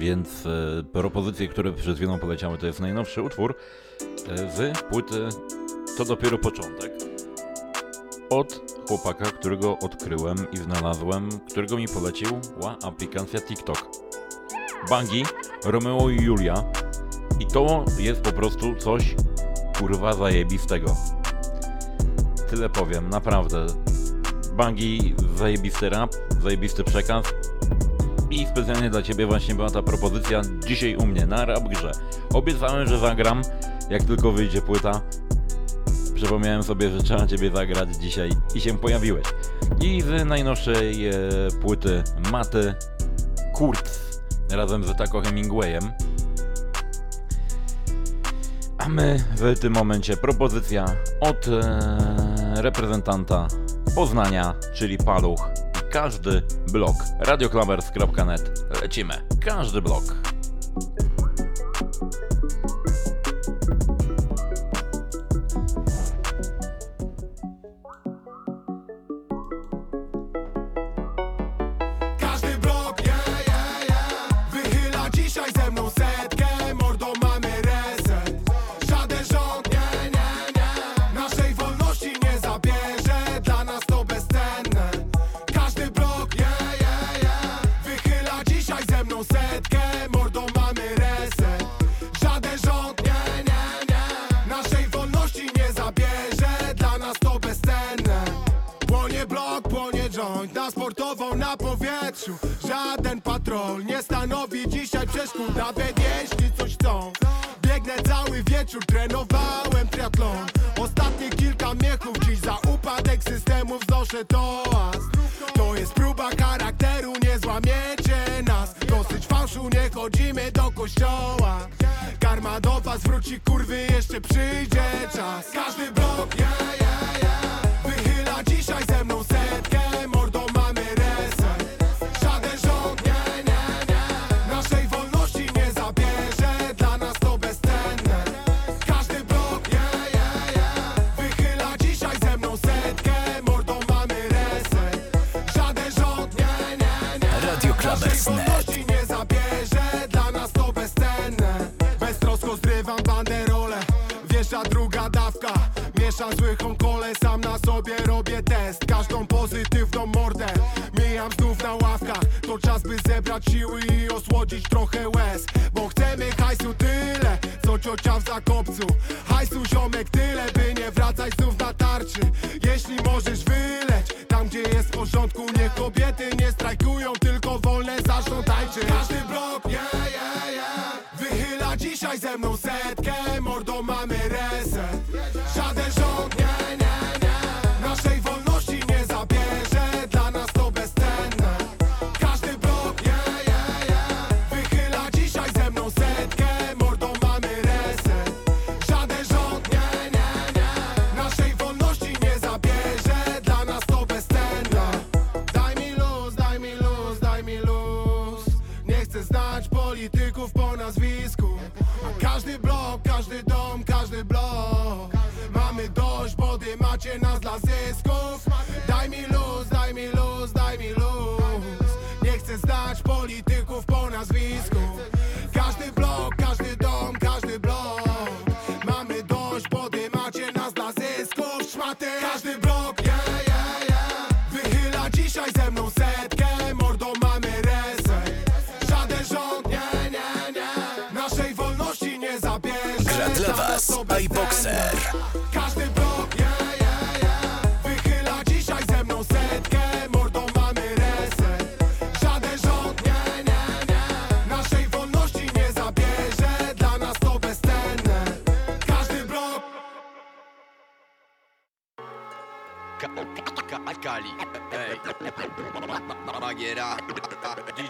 Więc e, propozycje, które przed chwilą poleciały, to jest najnowszy utwór e, z płyty To dopiero początek. Od chłopaka, którego odkryłem i znalazłem, którego mi poleciła aplikacja TikTok. Bangi, Romeo i Julia. I to jest po prostu coś kurwa zajebistego. Tyle powiem, naprawdę. Bangi, zajebisty rap, zajebisty przekaz. I specjalnie dla Ciebie właśnie była ta propozycja dzisiaj u mnie na rap grze. Obiecałem, że zagram, jak tylko wyjdzie płyta. Przypomniałem sobie, że trzeba Ciebie zagrać dzisiaj i się pojawiłeś. I z najnowszej e, płyty Maty Kurz razem z Taco Hemingwayem. A my w tym momencie propozycja od e, reprezentanta Poznania, czyli Paluch. Każdy blok. radioklamers.net. Lecimy. Każdy blok. Polityków po nazwisku. A każdy blok, każdy dom, każdy blok. Mamy dość, macie nas dla zysków. Daj mi luz, daj mi luz, daj mi luz. Nie chcę znać polityków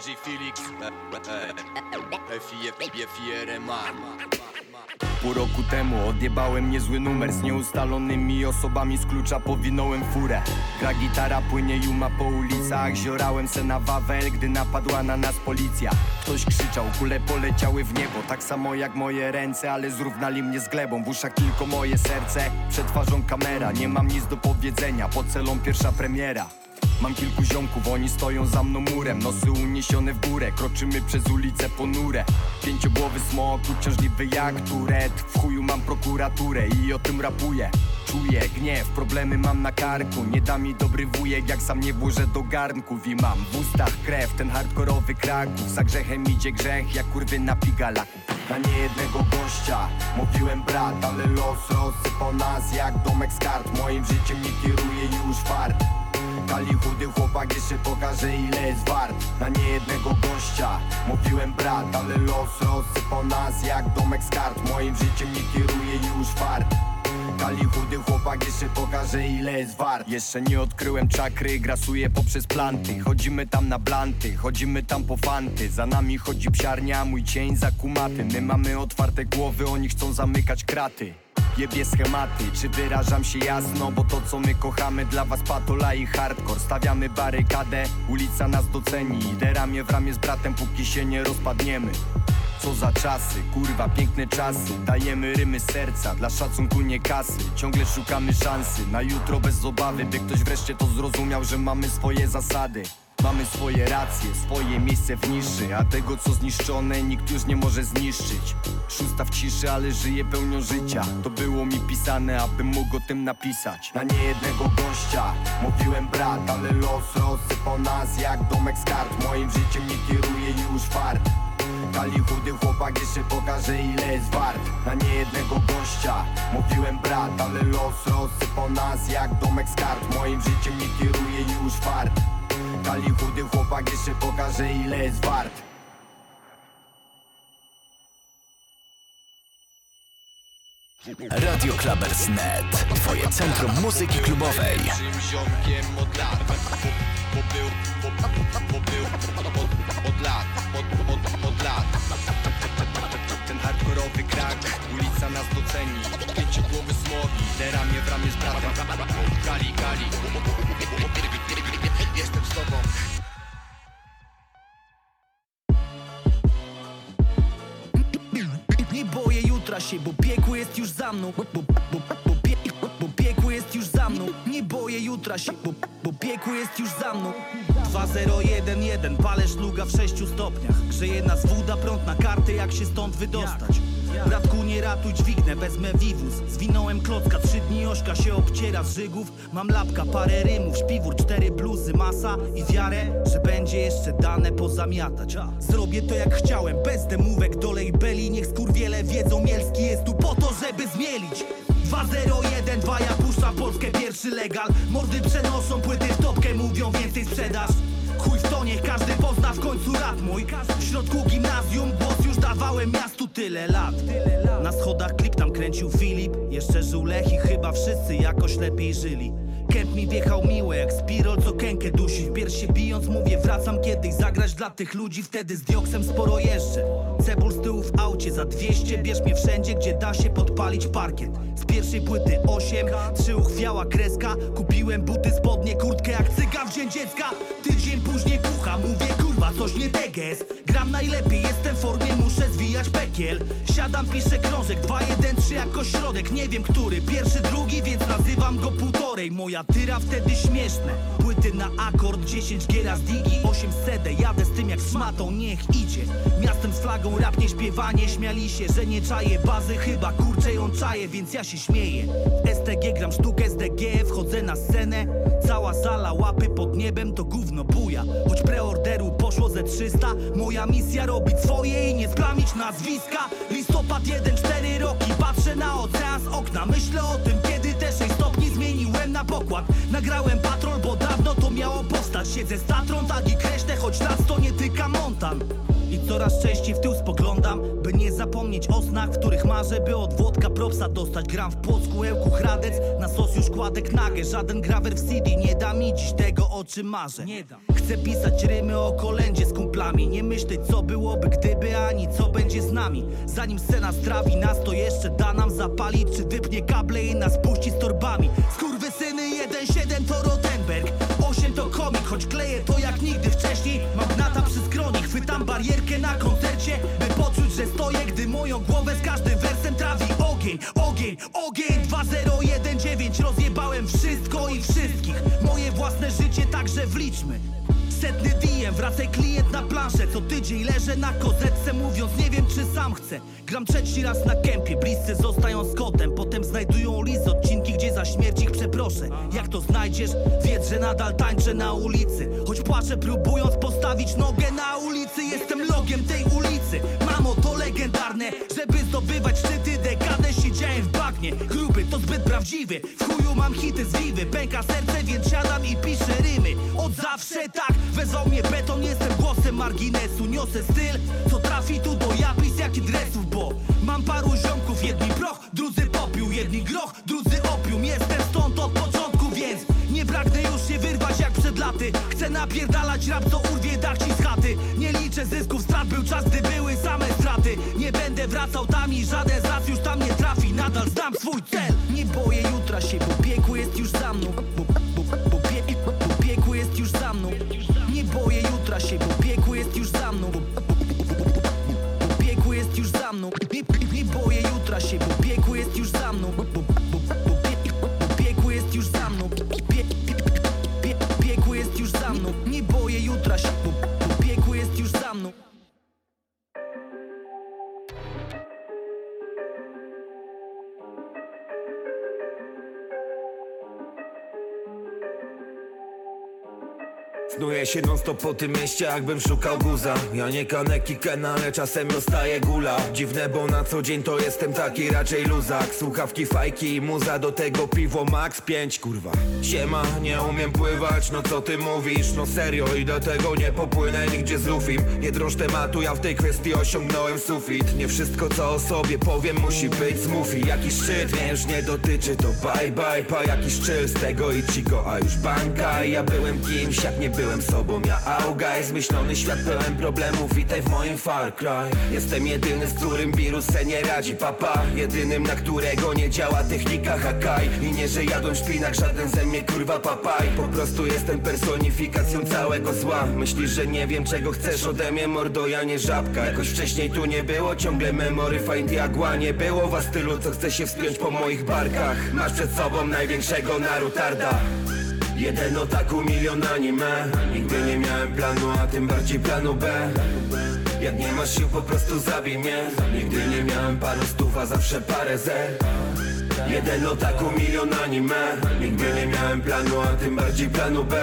DJ Felix, FIRMA. Pół roku temu odjebałem niezły numer Z nieustalonymi osobami z klucza powinąłem furę. Gra gitara, płynie juma po ulicach Ziorałem se na Wawel, gdy napadła na nas policja. Ktoś krzyczał, kule poleciały w niebo Tak samo jak moje ręce, ale zrównali mnie z glebą. W uszach tylko moje serce, przed twarzą kamera. Nie mam nic do powiedzenia, pod celą pierwsza premiera Mam kilku ziomków, oni stoją za mną murem. Nosy uniesione w górę, kroczymy przez ulice ponure. Pięciogłowy smok, uciążliwy jak turet. W chuju mam prokuraturę i o tym rapuję. Czuję gniew, problemy mam na karku. Nie da mi dobry wujek, jak sam nie włożę do garnków I mam w ustach krew, ten hardkorowy Kraków. Za grzechem idzie grzech, jak kurwy na pigalaku Na niejednego gościa mówiłem brat Ale los rozsypał nas jak domek z kart. Moim życiem nie kieruje już fart Kali chudy chłopak jeszcze pokaże ile jest wart. Na niejednego gościa mówiłem brat Ale los rozsypał nas jak domek z kart. Moim życiem nie kieruje już fart Kali chudy chłopak jeszcze pokaże ile jest wart. Jeszcze nie odkryłem czakry, grasuję poprzez planty. Chodzimy tam na blanty, chodzimy tam po fanty. Za nami chodzi psiarnia, mój cień za kumaty. My mamy otwarte głowy, oni chcą zamykać kraty. Jebie schematy, czy wyrażam się jasno? Bo to co my kochamy dla was patola i hardcore. Stawiamy barykadę, ulica nas doceni. Idę ramię w ramię z bratem, póki się nie rozpadniemy co za czasy, kurwa piękne czasy. Dajemy rymy serca, dla szacunku nie kasy. Ciągle szukamy szansy, na jutro bez obawy By ktoś wreszcie to zrozumiał, że mamy swoje zasady. Mamy swoje racje, swoje miejsce w niszy A tego co zniszczone nikt już nie może zniszczyć. Szósta w ciszy, ale żyje pełnią życia. To było mi pisane, abym mógł o tym napisać. Na niejednego gościa mówiłem brat Ale los rozsypał nas jak domek z kart. Moim życiem nie kieruje już fart Kali chudy chłopak jeszcze pokaże ile jest wart Na niejednego gościa mówiłem brat Ale los rozsypał nas jak domek z kart Moim życiem nie kieruje już fart Kali chudy chłopak jeszcze pokaże ile jest wart Radio Clubbers.net. Twoje centrum muzyki klubowej. Naszym ziomkiem od lat Bo, bo był, bo, bo był od, od hardkorowy krak, ulica nas doceni. Pięciogłowy smogi, te ramię w ramię z bratem Kali, kali. Jestem z tobą. Nie boję jutra się, bo piekło jest już za mną. Bo, bo, bo, bo, pie, bo piekło jest już za mną. Nie boję jutra się, bo, bo piekło jest już za mną. 2011 palę szluga w 6 stopniach. Grzeje nas woda, prąd na kartę, jak się stąd wydostać Bratku nie ratuj, dźwignę, wezmę wiwus. Zwinąłem klocka, trzy dni ośka się obciera z żygów. Mam lapka, parę rymów, śpiwór, cztery bluzy, masa I wiarę, że będzie jeszcze dane pozamiatać. Zrobię to jak chciałem, bez demówek, dolej beli. Niech skurwiele wiedzą, Mielski jest tu po to, żeby zmielić. 201, 2 ja puszczam Polskę, pierwszy legal. Mordy przenoszą płyty w topkę, mówią więcej sprzedaż Chuj w to, niech każdy pozna w końcu rad mój. W środku gimnazjum głos już dawałem miastu tyle lat. Na schodach klip tam kręcił Filip. Jeszcze żył i chyba wszyscy jakoś lepiej żyli. Kęp mi wjechał miłe jak spirol, co kękę dusi. W piersi bijąc mówię wracam kiedyś zagrać dla tych ludzi. Wtedy z dioksem sporo jeżdżę. Cebul z tyłu w aucie za 200 Bierz mnie wszędzie, gdzie da się podpalić parkiet. Z pierwszej płyty 8, trzy uchwiała kreska. Kupiłem buty, spodnie, kurtkę jak cygan w dzień dziecka później pucha, mówię kurwa coś nie deges Gram najlepiej, jestem w formie, muszę zwijać pekiel. Siadam, piszę krążek, 2, 1, 3 jako środek. Nie wiem który, pierwszy, drugi, więc nazywam go półtorej. Moja tyra wtedy śmieszne. Płyty na akord, 10 giera z digi 8 sedę, jadę z tym jak szmatą, niech idzie. Miastem z flagą, rap nie śpiewanie. Śmiali się, że nie czaję bazy Chyba kurczę ją czaję, więc ja się śmieję. STG gram sztukę SDG, wchodzę na scenę. Cała sala, łapy pod niebem, to gówno buja Choć preorderu poszło ze 300 Moja misja robić swoje i nie splamić nazwiska. Listopad 1, 4 roki Patrzę na ocean z okna. Myślę o tym, kiedy te 6 stopni zmieniłem na pokład. Nagrałem patrol, bo dawno to miało powstać. Siedzę z Tatrą, tak i kreślę, choć las to nie tyka montan i coraz częściej w tył spoglądam By nie zapomnieć o snach, w których marzę By od Włodka propsa dostać. Gram w Płocku, Ełku, Hradec Na sos już kładek nagę. Żaden grawer w CD nie da mi dziś tego, o czym marzę. Chcę pisać rymy o kolędzie z kumplami. Nie myśleć co byłoby gdyby, ani co będzie z nami. Zanim scena strawi nas, to jeszcze da nam zapalić Czy wypnie kable i nas puści z torbami. Skurwysyny 1-7 to Rotenberg. 8 to komik, choć kleję to jak nigdy wcześniej barierkę na koncercie By poczuć, że stoję, gdy moją głowę z każdym wersem trawi Ogień, ogień, ogień. 2019 Rozjebałem wszystko i wszystkich. Moje własne życie także wliczmy Setny DM, wracaj klient na planszę Co tydzień leżę na kozetce Mówiąc nie wiem czy sam chcę. Gram trzeci raz na kępie Bliscy zostają z kotem. Potem znajdują list odcinki Gdzie za śmierć ich przeproszę. Jak to znajdziesz? Wiedz, że nadal tańczę na ulicy. Choć płaczę próbując postawić nogę na ulicy. Jestem logiem tej ulicy Mamo to legendarne Żeby zdobywać szczyty Dekadę siedziałem w bagnie. Gruby to zbyt prawdziwy W chuju mam hity z wiwy. Pęka serce więc siadam i piszę rymy. Od zawsze tak Wezwał mnie beton Jestem głosem marginesu. Niosę styl Co trafi tu do japis jak i dresów Bo mam paru ziomków Jedni proch, drudzy popiół Jedni groch, drudzy opium. Jestem stąd od początku więc pragnę już się wyrwać jak przed laty. Chcę napierdalać rap co urwie dach ci z chaty. Nie liczę zysków, strat był czas gdy były same straty. Nie będę wracał tam i żaden z nas już tam nie trafi. Nadal znam swój cel. Nie boję jutra się, bo piekło jest już za mną Snuję się non stop po tym mieście, jakbym szukał guza. Ja nie kaneki kena, ale czasem dostaję gula. Dziwne, bo na co dzień to jestem taki raczej luzak. Słuchawki, fajki i muza, do tego piwo max 5, kurwa. Siema, nie umiem pływać, no co ty mówisz? No serio i do tego nie popłynę nigdzie z Lufim Nie drąż tematu, ja w tej kwestii osiągnąłem sufit. Nie wszystko co o sobie powiem musi być smoothie Jakiś szczyt mnie nie dotyczy, to bye bye Pa. Jakiś szczyl z tego i cigo, a już banka. Ja byłem kimś, jak nie byłem sobą Ja auga myślony świat pełen problemów Witaj w moim Far Cry. Jestem jedyny, z którym wirus se nie radzi Papa, jedynym, na którego nie działa technika Hakaj. I nie, że jadłem szpinak, żaden ze mnie kurwa papaj. Po prostu jestem personifikacją całego zła. Myślisz, że nie wiem czego chcesz ode mnie mordo, ja nie żabka. Jakoś wcześniej tu nie było, ciągle memory find. Jagła Nie było was tylu, co chce się wspiąć po moich barkach. Masz przed sobą największego narutarda Jeden otaku, milion anime. Nigdy nie miałem planu, a tym bardziej planu B. Jak nie masz sił, po prostu zabij mnie. Nigdy nie miałem paru stów, a zawsze parę zer. Jeden otaku, milion anime. Nigdy nie miałem planu, a tym bardziej planu B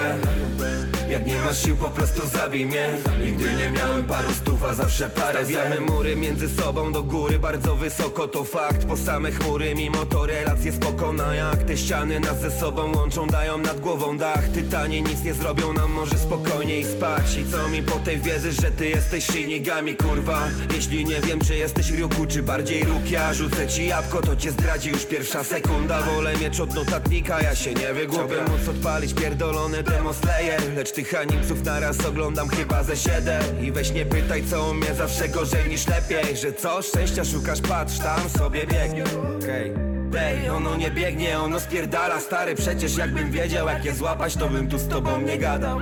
jak nie masz sił, po prostu zabij mnie. Nigdy nie miałem paru stów, a zawsze parę Stawiamy mury między sobą do góry Bardzo wysoko to fakt. Po same chmury, mimo to relacje spokojna Jak te ściany nas ze sobą łączą Dają nad głową dach. Tytanie nic nie zrobią nam, może spokojniej spać. I co mi po tej wiedzy, że ty jesteś Shinigami, kurwa? Jeśli nie wiem, czy jesteś Ryuku, czy bardziej Rukia Rzucę ci jabłko, to cię zdradzi już pierwsza sekunda. Wolę mieć od notatnika, ja się nie wygłupię. Chciałbym móc odpalić pierdolone demo Slayer Lecz tych animców naraz oglądam chyba ze siedem I weź nie pytaj co u mnie zawsze gorzej niż lepiej Że co, szczęścia szukasz, patrz tam sobie biegnie Okej Ej, ono nie biegnie, ono spierdala Stary, przecież jakbym wiedział jak je złapać To bym tu z tobą nie gadał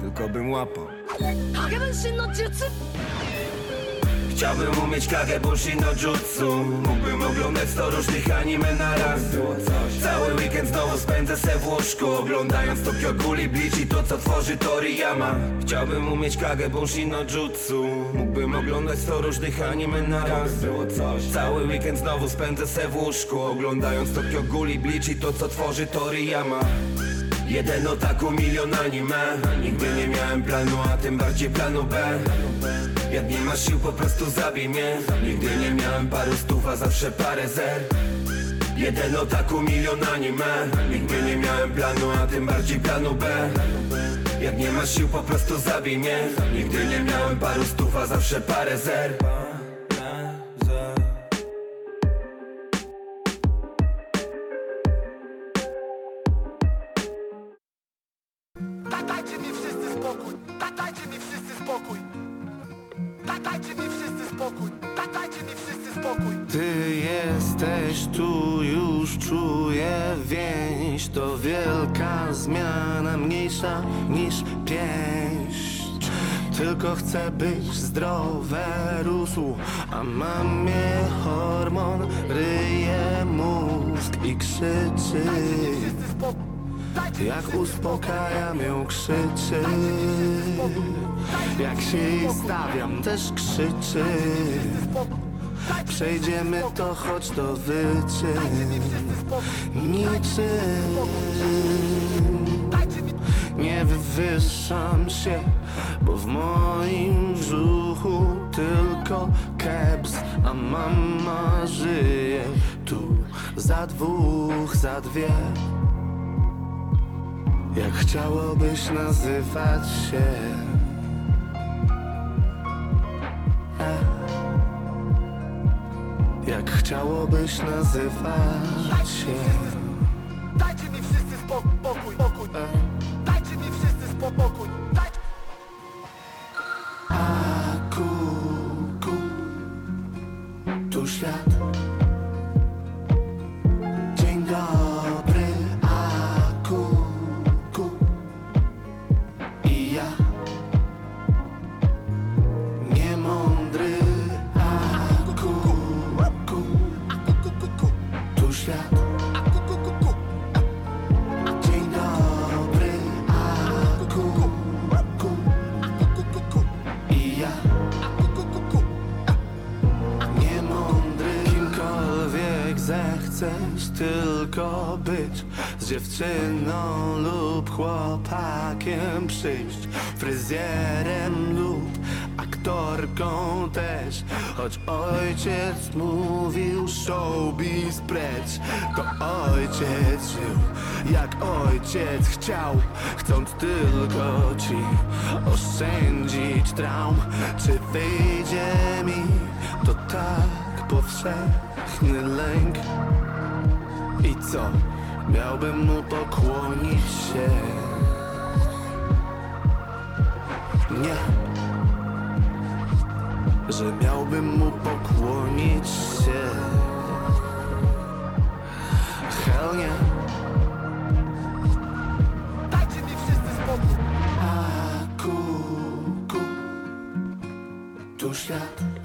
Tylko bym łapał 影分身の術 Chciałbym umieć kagę bushi no jutsu. Mógłbym oglądać sto różnych anime na raz. Cały weekend znowu spędzę se w łóżku Oglądając Tokyo Ghoul Bleach i to co tworzy Toriyama. Chciałbym umieć kagę bushi no jutsu. Mógłbym oglądać sto różnych anime na raz. Cały weekend znowu spędzę se w łóżku Oglądając Tokyo Ghoul Bleach i to co tworzy Toriyama Jeden otaku, milion anime. Nigdy nie miałem planu, a tym bardziej planu B. Jak nie masz sił, po prostu zabij mnie. Nigdy nie miałem paru stów, a zawsze parę zer. Jeden otaku, milion anime. Nigdy nie miałem planu, a tym bardziej planu B. Jak nie masz sił, po prostu zabij mnie. Nigdy nie miałem paru stów, a zawsze parę zer tu, już czuję więź. To wielka zmiana, mniejsza niż pięść. Tylko chcę być zdrowe rósł A mamie hormon ryje mózg i krzyczy. Jak uspokajam ją krzyczy. Jak się stawiam też krzyczy Przejdziemy to, choć to wyczyn Niczym. Nie wywyższam się, bo w moim brzuchu tylko keps A mama żyje tu za dwóch, za dwie. Jak chciałobyś nazywać się? E. Jak chciałobyś nazywać się? Dajcie mi wszyscy spokój, pokój, pokój. Dajcie mi wszyscy spokój Daj... A ku, ku. Tu świat tylko być Z dziewczyną lub chłopakiem przyjść Fryzjerem lub aktorką też. Choć ojciec mówił showbiz precz To ojciec żył jak ojciec chciał Chcąc tylko ci oszczędzić traum. Czy wyjdzie mi to tak powszechny lęk I co? Miałbym mu pokłonić się. Nie. Że miałbym mu pokłonić się. Hell nie Dajcie mi wszyscy spokój. A ku, ku. Tu świat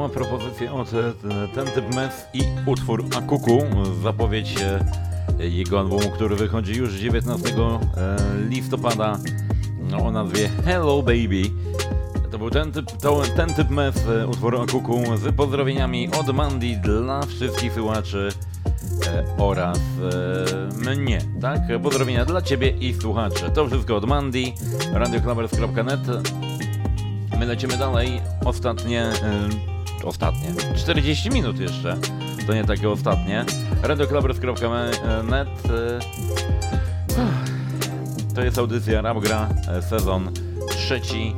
Była propozycja od ten typ mes i utwór Akuku, zapowiedź e, jego albumu, który wychodzi już 19 e, listopada no, o nazwie Hello Baby. To był ten typ, to, ten typ mes e, utworu Kuku z pozdrowieniami od Mandy dla wszystkich słuchaczy oraz e, mnie, tak? Pozdrowienia dla Ciebie i słuchaczy. To wszystko od Mandy, radioclubbers.net. My lecimy dalej. Ostatnie, e, ostatnie, 40 minut jeszcze. To nie takie ostatnie. radioclubbers.net e, To jest audycja Rapgra, e, sezon trzeci.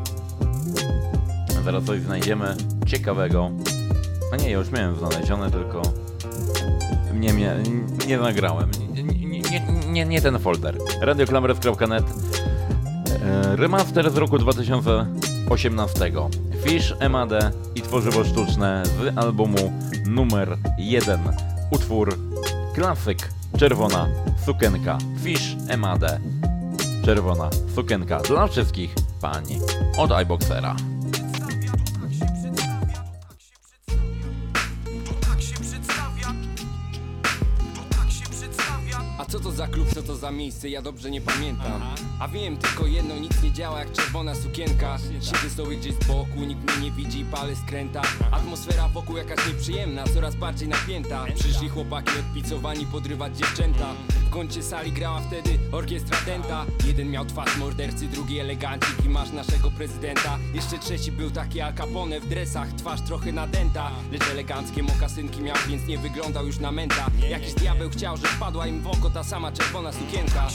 Zaraz coś znajdziemy ciekawego. A nie, ja już miałem znalezione, tylko nie, nie, nie nagrałem. Nie, nie, nie, nie, ten folder. radioklamres.net e, Remaster z roku 2018. Fish, MAD i tworzywo sztuczne z albumu numer 1. Utwór klasyk Czerwona sukienka. Fish, MAD. Czerwona sukienka dla wszystkich pani od iBoxera. Co to za klub, co to za miejsce, ja dobrze nie pamiętam. A wiem tylko jedno, nic nie działa jak czerwona sukienka. Siedzę sobie gdzieś z boku, nikt mnie nie widzi, palę skręta. Atmosfera wokół jakaś nieprzyjemna, coraz bardziej napięta. Przyszli chłopaki odpicowani podrywać dziewczęta. W kącie sali grała wtedy orkiestra Denta Jeden miał twarz mordercy, drugi elegancik i masz naszego prezydenta. Jeszcze trzeci był taki Al Capone w dresach, twarz trochę nadęta. Lecz eleganckie mokasynki miał, więc nie wyglądał już na menta Jakiś diabeł chciał, że wpadła im w oko ta sama czerwona sukienka.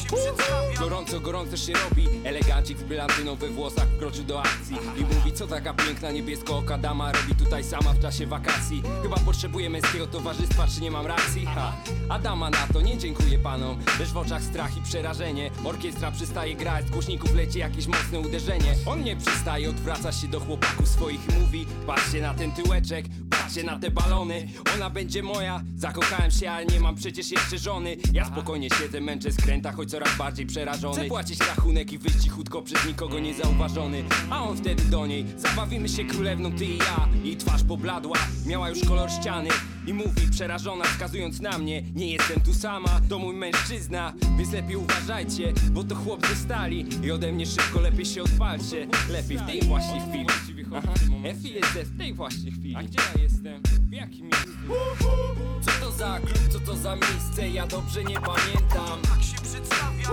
Gorąco, gorąco się robi. Elegancik z brylantyną we włosach wkroczył do akcji I mówi, co taka piękna niebiesko-oka dama robi tutaj sama w czasie wakacji? Chyba potrzebuje męskiego towarzystwa, czy nie mam racji? Ha. A dama na to, nie dziękuję panom. Lecz w oczach strach i przerażenie. Orkiestra przestaje grać, z głośników leci jakieś mocne uderzenie. On nie przestaje, odwraca się do chłopaków swoich i mówi Patrzcie na ten tyłeczek, patrzcie na te balony. Ona będzie moja, zakochałem się, ale nie mam przecież jeszcze żony. Ja spokojnie siedzę, męczę skręta, choć coraz bardziej przerażony. Chcę płacić rachunek i wyjść cichutko przez nikogo niezauważony. A on wtedy do niej, zabawimy się królewną ty i ja. Jej twarz pobladła, miała już kolor ściany. I mówi przerażona, wskazując na mnie Nie jestem tu sama, to mój mężczyzna. Więc lepiej uważajcie, bo to chłop ze stali. I ode mnie szybko lepiej się odpalcie Lepiej w tej właśnie chwili. Aha, Efi jest w tej właśnie chwili. A gdzie ja jestem? Jakim miejscu? Co to za klub, co to za miejsce? Ja dobrze nie pamiętam Tak się przedstawia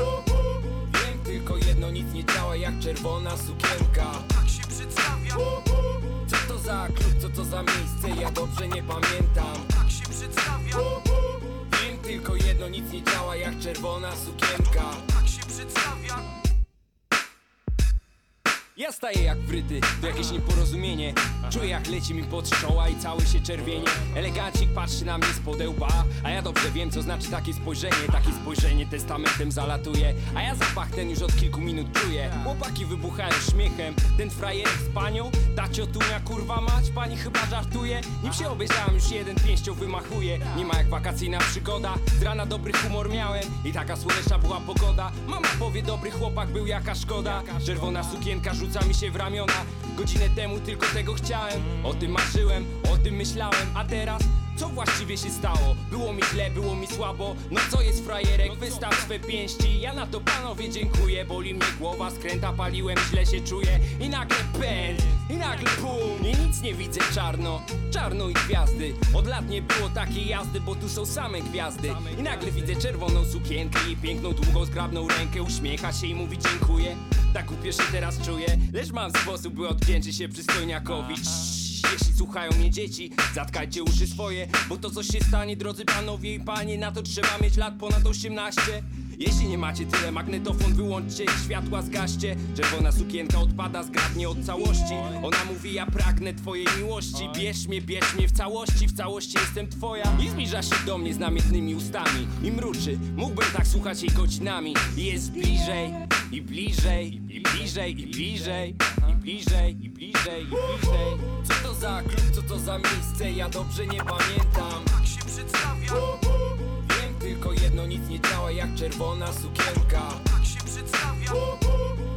Wiem tylko jedno, nic nie działa jak czerwona sukienka Tak się przedstawia Co to za klub, co to za miejsce? Ja dobrze nie pamiętam Tak się przedstawia Wiem tylko jedno, nic nie działa jak czerwona sukienka Tak się przedstawia ja staję jak wryty, to jakieś nieporozumienie. Czuję jak leci mi pod czoła i cały się czerwienie. Elegancik patrzy na mnie z podełba A ja dobrze wiem co znaczy takie spojrzenie. Takie spojrzenie testamentem zalatuje A ja zapach ten już od kilku minut czuję. Chłopaki wybuchają śmiechem Ten frajerek z panią, ta ciotunia kurwa mać Pani chyba żartuje? Nim się obejrzałem już jeden pięścią wymachuje. Nie ma jak wakacyjna przygoda Z rana dobry humor miałem I taka słoneczna była pogoda. Mama powie dobry chłopak był jaka szkoda. Czerwona sukienka rzuca mi się w ramiona Godzinę temu tylko tego chciałem O tym marzyłem, o tym myślałem A teraz? Co właściwie się stało? Było mi źle, było mi słabo. No co jest frajerek? Wystaw swe pięści. Ja na to panowie dziękuję. Boli mnie głowa, skręta paliłem, źle się czuję. I nagle pęd, i nagle pum I nic nie widzę czarno, czarno i gwiazdy. Od lat nie było takiej jazdy, bo tu są same gwiazdy. I nagle widzę czerwoną sukienkę I piękną, długą, zgrabną rękę. Uśmiecha się i mówi dziękuję. Tak głupio się teraz czuję. Lecz mam sposób, by odwdzięczyć się przystojniakowi. Cii. Jeśli słuchają mnie dzieci, zatkajcie uszy swoje Bo to co się stanie, drodzy panowie i panie Na to trzeba mieć lat ponad 18 jeśli nie macie tyle, magnetofon wyłączcie i światła zgaście. Czerwona sukienka odpada zgrabnie od całości. Ona mówi, ja pragnę twojej miłości. Bierz mnie, bierz mnie w całości, w całości jestem twoja. I zbliża się do mnie z namiętnymi ustami I mruczy, mógłbym tak słuchać jej godzinami. I jest bliżej, i bliżej, i bliżej, i bliżej bliżej, i bliżej, i bliżej. Co to za klub, co to za miejsce, ja dobrze nie pamiętam. Tak się przedstawia. Wiem tylko jedno, nic nie działa jak czerwona sukienka. Tak się przedstawia.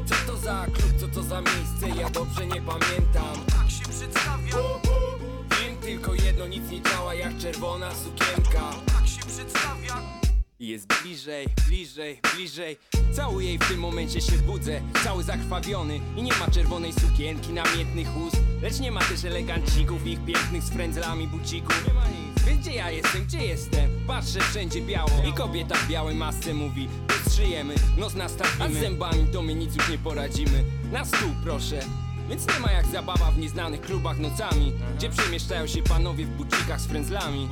Co to za klub, co to za miejsce, ja dobrze nie pamiętam. Tak się przedstawia. Wiem tylko jedno, nic nie działa jak czerwona sukienka. Tak się przedstawia jest bliżej, bliżej, bliżej. Całuję jej w tym momencie się budzę. Cały zakrwawiony. I nie ma czerwonej sukienki Namiętnych ust. Lecz nie ma też elegancików Ich pięknych z frędzlami bucików Nie ma nic. Więc gdzie ja jestem, gdzie jestem? Patrzę wszędzie biało. I kobieta w białej masce mówi Strzyjemy, nos nastawimy. A z zębami to my nic już nie poradzimy. Na stół proszę. Więc nie ma jak zabawa w nieznanych klubach nocami Gdzie przemieszczają się panowie w bucikach z frędzlami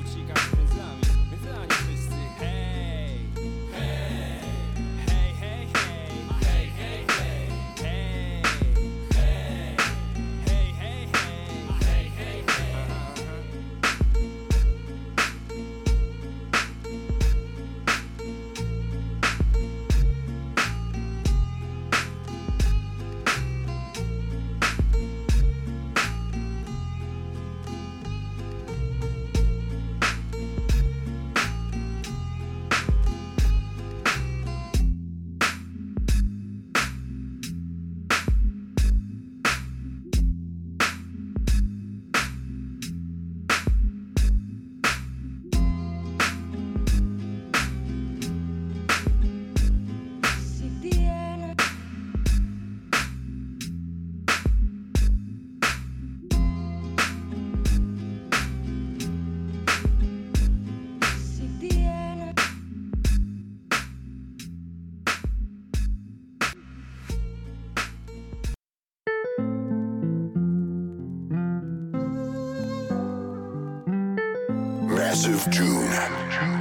Massive June.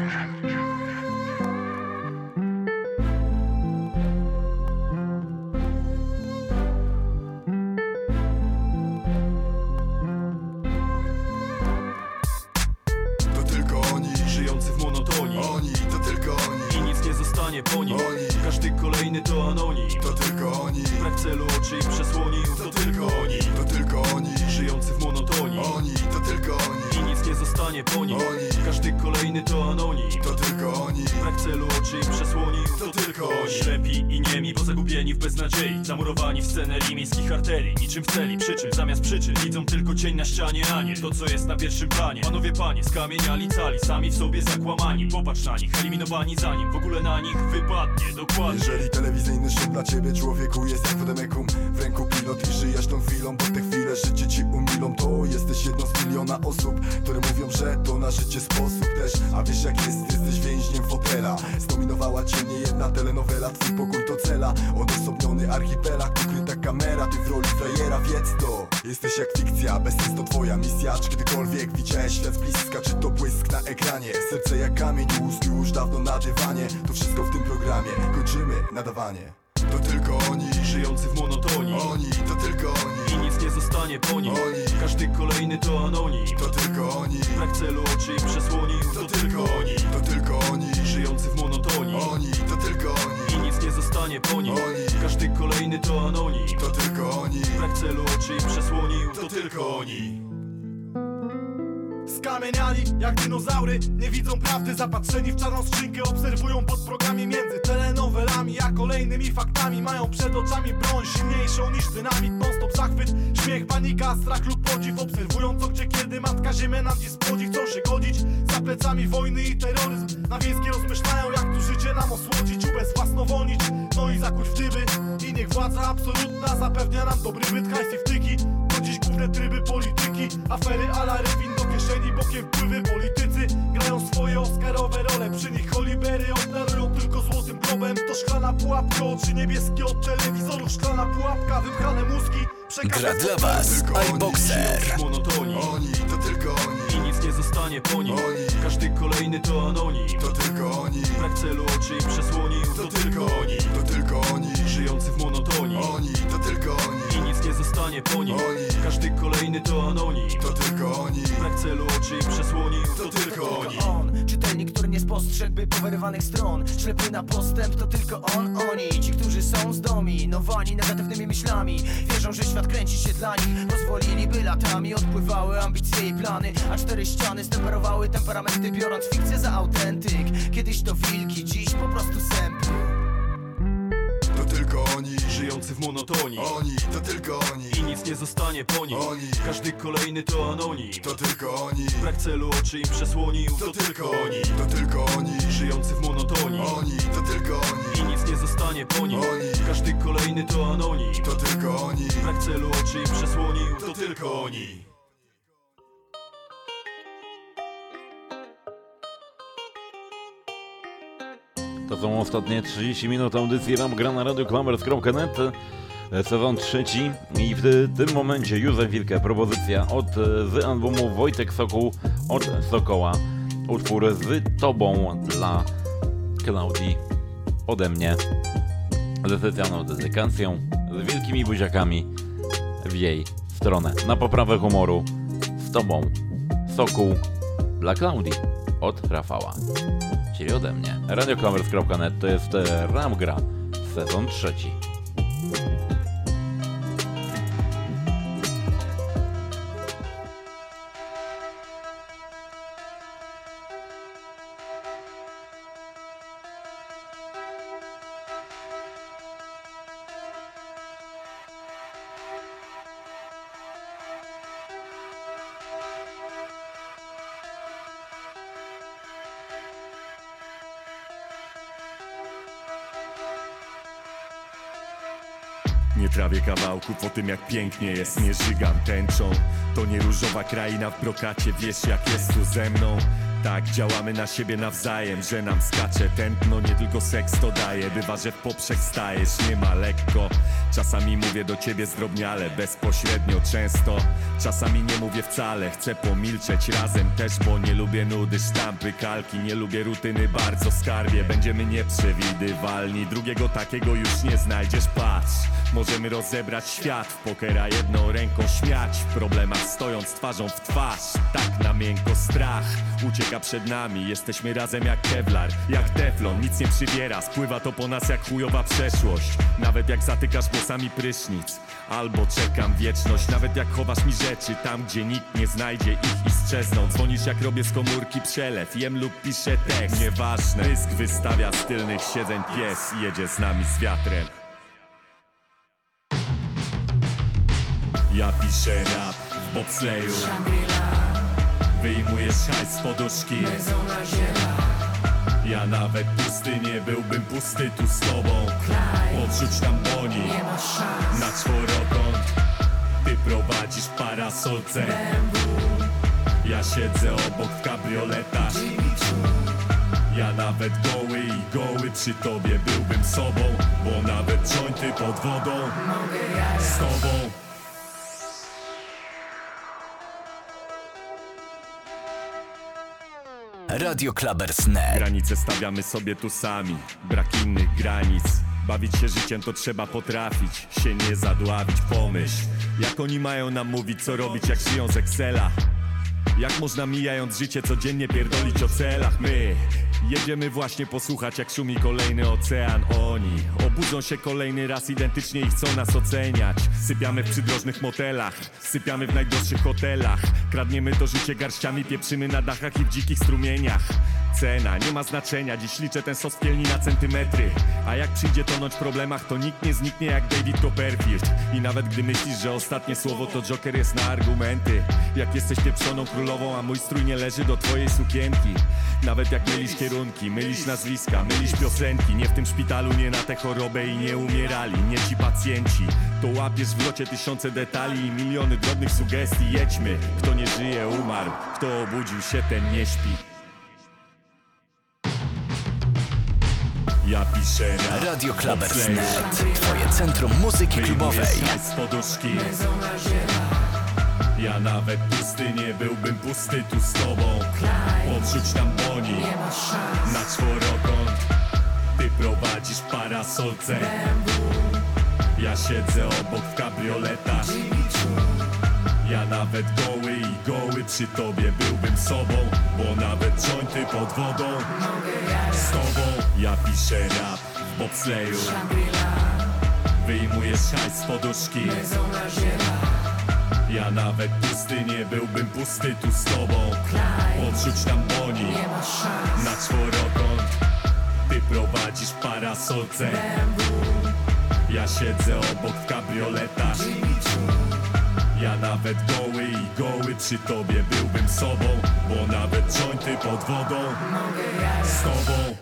To co jest na pierwszym planie. Panowie panie, skamieniali cali Sami w sobie zakłamani. Popatrz na nich, eliminowani zanim w ogóle na nich wypadnie Dokładnie. Jeżeli telewizyjny szum dla ciebie człowieku jest jak wodemekum W ręku pilot i żyjesz tą chwilą Bo te chwile życie ci umilą. To jesteś jedną z miliona osób Które mówią, że to na życie sposób też. A wiesz jak jest, jesteś więźniem fotela Zdominowała cię nie jedna telenowela. Twój pokój to cela. Odosobniony archipelag, ukryta kamera. Ty w roli frajera, wiedz to Jesteś jak fikcja, bez sens to twoja misja. Czy kiedykolwiek widziałeś świat z bliska Czy to błysk na ekranie? Serce jak kamień, mózg już dawno na dywanie. To wszystko w tym programie. Kończymy nadawanie. To tylko oni Żyjący w monotonii. Oni, to tylko oni. I nic nie zostanie po nim Oni. Każdy kolejny to anonim. To tylko oni. Brak celu oczy i przesłonił To, tylko oni. To tylko oni. Żyjący w monotonii zostanie po nim. Oni. Każdy kolejny to anonim. To tylko oni. Brak celu oczy i przesłonił To, tylko oni Skamieniali jak dinozaury. Nie widzą prawdy, zapatrzeni w czarną skrzynkę Obserwują pod programie między telenowelami A kolejnymi faktami. Mają przed oczami broń silniejszą niż dynamit Non-stop zachwyt, śmiech, panika, strach lub podziw. Obserwują co gdzie kiedy matka ziemia nam gdzie spłodzi. Chcą się godzić za plecami wojny i terroryzm. Na wiejskie rozmyślają jak tu życie nam osłodzić Ubezwłasnowolnić, no i zakuć w dyby I niech władza absolutna zapewnia nam dobry byt Hajs wtyki, główne tryby polityki Afery ala Rewin do kieszeni bokiem wpływy. Politycy grają swoje oscarowe role Przy nich Holibery obdarują tylko złotym globem To szklana pułapka, oczy niebieskie od telewizorów. Szklana pułapka, wypchane mózgi Gra dla was iBoxer. monotonii Oni, to tylko oni. I nic nie zostanie po nim Oni. Każdy kolejny to anonim. To tylko oni. Brak celu oczy i przesłonił To tylko oni. To tylko oni. Żyjący w monotonii. Oni, to tylko oni nic nie zostanie po nim. Oni. Każdy kolejny to anonim. To tylko oni. Brak celu oczy i przesłonił To, To tylko oni. on. Czytelnik, który nie spostrzegłby powyrywanych stron. Ślepy na postęp to tylko on, oni. Ci, którzy są zdominowani negatywnymi myślami. Wierzą, że świat kręci się dla nich. Pozwoliliby latami odpływały ambicje i plany. A cztery ściany stemperowały temperamenty Biorąc fikcję za autentyk. Kiedyś to wilki, dziś po prostu sępy oni Żyjący w monotonii. Oni, to tylko oni. I nic nie zostanie po nich. Oni. Każdy kolejny to anonim. To tylko oni. Brak celu oczy im przesłonił. To tylko oni. To tylko oni. Żyjący w monotonii. Oni, to tylko oni. I nic nie zostanie po nich. Oni. Każdy kolejny to anonim. To tylko oni. Brak celu oczy im przesłonił. To tylko oni To są ostatnie 30 minut audycji Rap gra na radioklamers.net Sezon trzeci i w tym momencie Józef Wilke, propozycja od z albumu Wojtek Sokół od Sokoła. Utwór z Tobą dla Klaudii ode mnie. Ze specjalną dedykacją z wielkimi buziakami w jej stronę. Na poprawę humoru z Tobą Sokół dla Klaudii od Rafała. Czyli ode mnie. Radioklamers.net to jest e, Ram Gra, sezon trzeci. Trawię kawałków o tym jak pięknie jest, nie żygam tęczą. To nie różowa kraina w brokacie, wiesz jak jest tu ze mną tak, działamy na siebie nawzajem, że nam skacze tętno Nie tylko seks to daje, bywa, że w poprzek stajesz Nie ma lekko, czasami mówię do ciebie zdrobniale Bezpośrednio, często, czasami nie mówię wcale Chcę pomilczeć razem też, bo nie lubię nudy, sztampy, kalki Nie lubię rutyny, bardzo skarbie. Będziemy nieprzewidywalni, drugiego takiego już nie znajdziesz. Patrz, możemy rozebrać świat W pokera jedną ręką śmiać W problemach stojąc twarzą w twarz. Tak na miękko strach ucieka przed nami Jesteśmy razem jak kevlar, jak teflon Nic nie przybiera, spływa to po nas jak chujowa przeszłość. Nawet jak zatykasz włosami prysznic Albo czekam wieczność, nawet jak chowasz mi rzeczy Tam gdzie nikt nie znajdzie ich i strzezną. Dzwonisz jak robię z komórki przelew Jem lub piszę tekst, nieważne Pysk wystawia z tylnych siedzeń pies Jedzie z nami z wiatrem. Ja piszę rap w bobsleju Wyjmujesz hajs z poduszki. Ja nawet pusty nie byłbym pusty tu z tobą. Podrzuć tam boni Na czworokąt. Ty prowadzisz parasolce. Ja siedzę obok w kabrioletach. Ja nawet goły i goły przy tobie byłbym sobą Bo nawet jointy pod wodą. Z tobą Radio Klabers.net Granice stawiamy sobie tu sami, brak innych granic. Bawić się życiem to trzeba potrafić, się nie zadławić, pomyśl Jak oni mają nam mówić co robić jak żyją z Excela jak można mijając życie codziennie pierdolić o celach? My jedziemy właśnie posłuchać jak szumi kolejny ocean. Oni obudzą się kolejny raz identycznie i chcą nas oceniać. Sypiamy w przydrożnych motelach, sypiamy w najdroższych hotelach. Kradniemy to życie garściami, pieprzymy na dachach i w dzikich strumieniach Cena. Nie ma znaczenia, dziś liczę ten sos pielni na centymetry. A jak przyjdzie tonąć w problemach, to nikt nie zniknie jak David Copperfield. I nawet gdy myślisz, że ostatnie słowo to Joker jest na argumenty. Jak jesteś pieprzoną królową, a mój strój nie leży do twojej sukienki. Nawet jak mylisz kierunki, mylisz nazwiska, mylisz piosenki. Nie w tym szpitalu, nie na tę chorobę i nie umierali, nie ci pacjenci. To łapiesz w locie tysiące detali i miliony drobnych sugestii. Jedźmy, kto nie żyje umarł, kto obudził się ten nie śpi Ja piszę rap Radio Klabers.net Twoje centrum muzyki klubowej. z poduszki. Ja nawet pusty nie byłbym pusty tu z tobą. Podrzuć tam boni Na czworokąt Ty prowadzisz parasolce. Ja siedzę obok w kabrioletach. Ja nawet goły goły przy tobie byłbym sobą Bo nawet jointy pod wodą. Z tobą ja piszę rap w bobsleju. Wyjmujesz hajs z poduszki. Ja nawet pusty nie byłbym pusty tu z tobą. Podrzuć tam boni. Na czworokąt Ty prowadzisz parasolce. Ja siedzę obok w kabrioletach. Ja nawet goły i goły przy tobie byłbym sobą Bo nawet jointy pod wodą. Z tobą.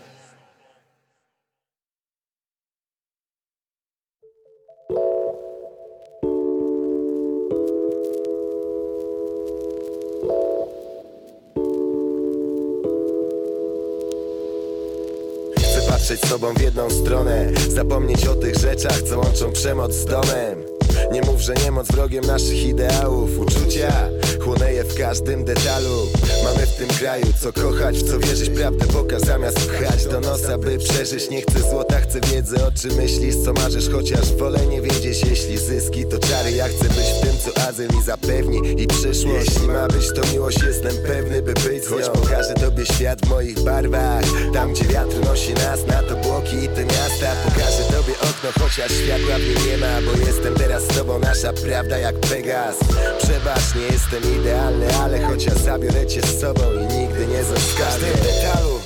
Patrzeć z tobą w jedną stronę Zapomnieć o tych rzeczach, co łączą przemoc z domem Nie mów, że niemoc wrogiem naszych ideałów. Uczucia chłonę je w każdym detalu. Mamy w tym kraju co kochać, w co wierzyć. Prawdę pokaż zamiast pchać do nosa, by przeżyć. Nie chcę złota, chcę wiedzy, o czym myślisz Co marzysz, chociaż wolę nie wiedzieć Jeśli zyski to czary, ja chcę być w tym, co azyl mi zapewni I przyszłość, jeśli ma być to miłość Jestem pewny, by być Choć pokażę tobie świat w moich barwach. Tam, gdzie wiatr nosi nas na to błoki i te miasta. Pokażę tobie okno, chociaż światła w nim nie ma Bo jestem teraz z tobą, nasza prawda jak Pegas. Przebacz, nie jestem idealny, ale chociaż zabiorę cię z sobą i nigdy nie zostawię. W detalu,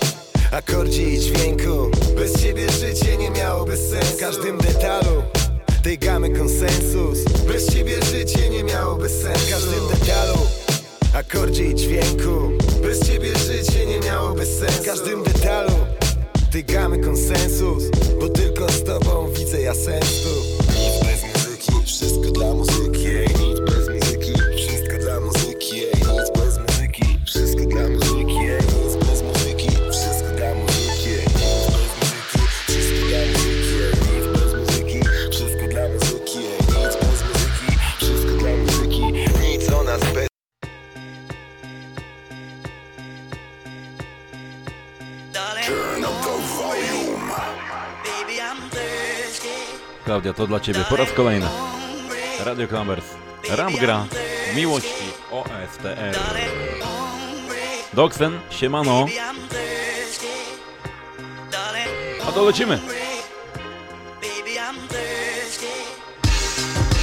akordzie i dźwięku. Bez ciebie życie nie miałoby sensu. W każdym detalu tej gamy konsensus. Bez ciebie życie nie miałoby sensu. W każdym detalu akordzie i dźwięku. Bez ciebie życie nie miałoby sensu. W każdym detalu tej gamy konsensus. Bo tylko z tobą widzę ja sens tu wszystko dla muzyki ej. Nic bez muzyki, wszystko dla muzyki ej. Nic bez muzyki, wszystko dla muzyki ej. Nic bez muzyki, wszystko dla muzyki ej. Nic bez muzyki, wszystko dla muzyki ej. Nic bez muzyki, wszystko dla muzyki Nic bez muzyki, wszystko dla muzyki Nic o nas bez Turn up the volume. Klaudia, to dla ciebie po raz kolejny. Radio Klamers. Ram gra miłości OSTR. Doksen, siemano. A to lecimy.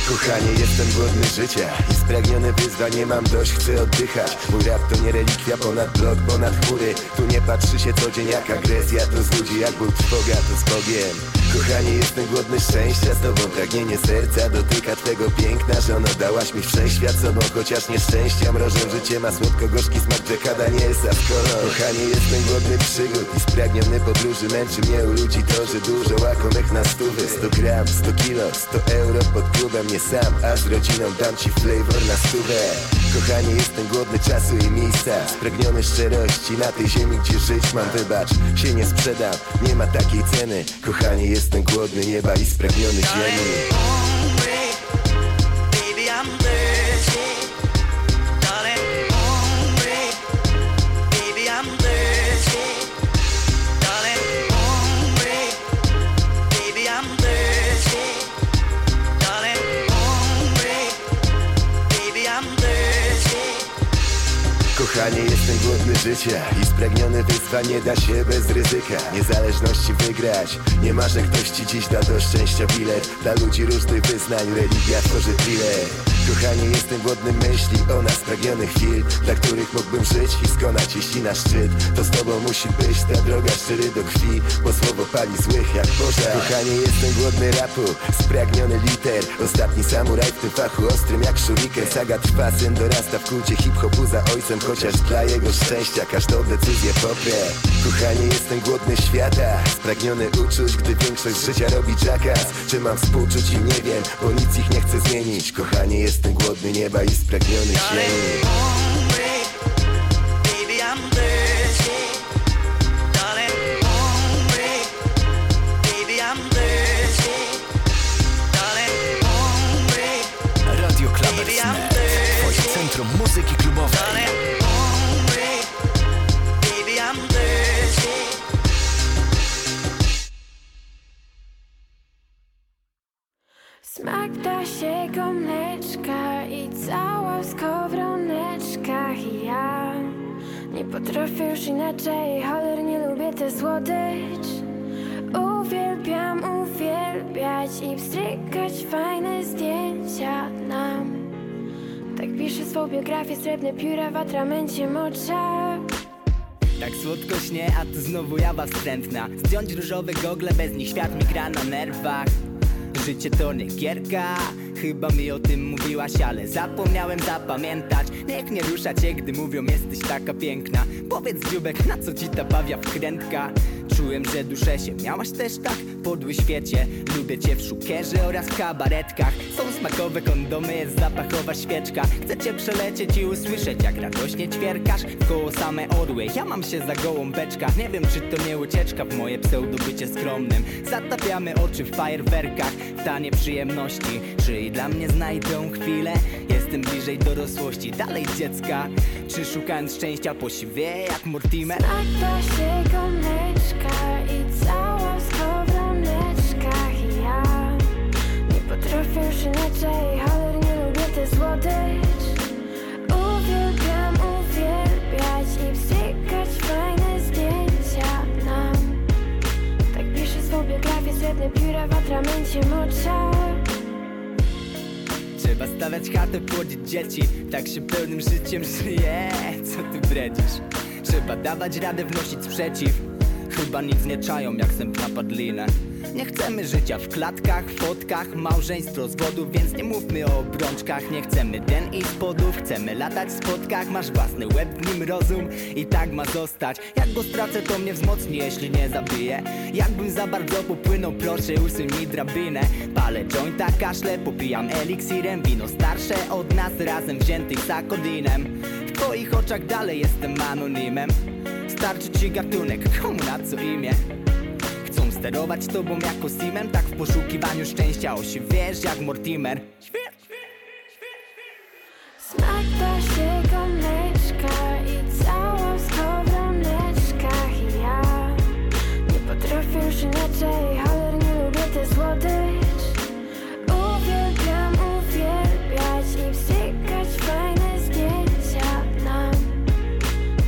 Kochanie, jestem głodny życia spragniony wyzwań, nie mam dość, chcę oddychać. Mój rap to nie relikwia ponad blok, ponad chmury. Tu nie patrzy się co dzień jak agresja, to z ludzi jak ból trwoga, to z Bogiem. Kochanie, jestem głodny szczęścia, z tobą pragnienie serca Dotyka twego piękna, żono, dałaś mi wszechświat sobą Chociaż nieszczęścia mrożą życie, ma słodko-gorzki smak Jacka Danielsa w kolor Kochanie, jestem głodny przygód i spragniony podróży. Męczy mnie u ludzi to, że dużo łakomych na stówy. 100 gram, 100 kilo, 100 euro pod klubem Nie sam, a z rodziną dam ci flavor na stówę. Kochanie, jestem głodny czasu i miejsca. Spragniony szczerości na tej ziemi, gdzie żyć mam Wybacz, się nie sprzedam, nie ma takiej ceny. Kochanie, jestem głodny nieba i spragniony ziemi Kochanie, jestem głodny życia i spragniony wyzwań nie da się bez ryzyka. Niezależności wygrać, nie ma, że ktoś ci dziś da do szczęścia bilet. Dla ludzi różnych wyznań religia tworzy thriller Kochanie, jestem głodny myśli o nas spragnionych chwil Dla których mógłbym żyć i skonać jeśli na szczyt. To z tobą musi być ta droga szczery do krwi Bo słowo pali złych jak pożar Kochanie, jestem głodny rapu, spragniony liter. Ostatni samuraj w tym fachu ostrym jak shuriken Saga trwa, syn dorasta w kulcie hip-hopu za ojcem Chociaż dla jego szczęścia każdą decyzję poprę. Kochanie, jestem głodny świata Spragniony uczuć, gdy większość życia robi jackass. Czy mam współczuć im nie wiem, bo nic ich nie chcę zmienić. Kochanie, jestem głodny nieba i spragniony Baby. Baby, hungry. Radio Baby, thirsty. Twoje centrum muzyki klubowej. Smak ptasiego mleczka i cała w skowroneczkach ja Nie potrafię już inaczej, cholernie lubię tę słodycz. Uwielbiam uwielbiać i wstrykać fajne zdjęcia nam. Tak piszę swą biografię, srebrne pióra w atramencie mocza. Tak słodko śnie, a tu znowu jawa wstrętna. Zdjąć różowe gogle, bez nich świat mi gra na nerwach życie to nie gierka Chyba mi o tym mówiłaś, ale zapomniałem zapamiętać. Niech nie rusza cię, gdy mówią jesteś taka piękna. Powiedz dziubek, na co ci ta bawia wkrętka? Czułem, że duszę się Miałaś też tak podły świecie. Lubię cię w szukierze oraz kabaretkach. Są smakowe kondomy, jest zapachowa świeczka. Chcę cię przelecieć i usłyszeć jak radośnie ćwierkasz koło same orły, ja mam się za gołą beczka. Nie wiem czy to nie ucieczka w moje pseudobycie skromnym. Zatapiamy oczy w fajerwerkach tanie przyjemności. Czy i dla mnie znajdą chwilę? Jestem bliżej dorosłości, dalej dziecka Czy szukając szczęścia posiwie jak Mortimer? Akta się gąbeczka i cała w skowroneczkach I ja nie potrafię już inaczej Cholernie lubię tę słodycz Uwielbiam uwielbiać i wstykać fajne zdjęcia nam Tak piszę swą biografię, srebrne pióra w atramencie mocza Trzeba stawiać chatę, płodzić dzieci. Tak się pełnym życiem żyje. Co ty bredzisz? Trzeba dawać radę, wnosić sprzeciw. Chyba nic nie czają jak sęp na padlinę Nie chcemy życia w klatkach, fotkach Małżeństw, rozwodów, więc nie mówmy o obrączkach. Nie chcemy den i spodów, chcemy latać w spotkach. Masz własny łeb, w nim rozum i tak ma zostać. Jak go stracę to mnie wzmocni, jeśli nie zabiję. Jakbym za bardzo popłynął, proszę usuń mi drabinę. Palę jointa, kaszle, popijam eliksirem. Wino starsze od nas, razem wziętych za kodinem. W twoich oczach dalej jestem anonimem. Starczy ci gatunek, komu na co imię sterować tobą jako Simem Tak w poszukiwaniu szczęścia osiwiesz jak Mortimer. Smak da się gąbeczka i cała w skowroneczkach. I ja nie potrafię już inaczej Cholernie lubię tę słodycz. Uwielbiam uwielbiać i wstykać fajne zdjęcia nam.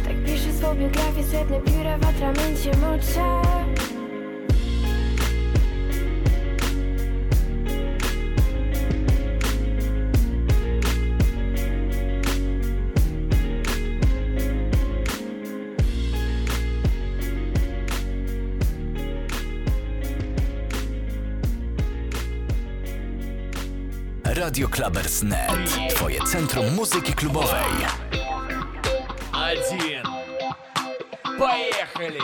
Tak piszę swą biografię, srebrne pióra w atramencie mocza Radio Clubbers.net. Twoje centrum muzyki klubowej. Один. Поехали!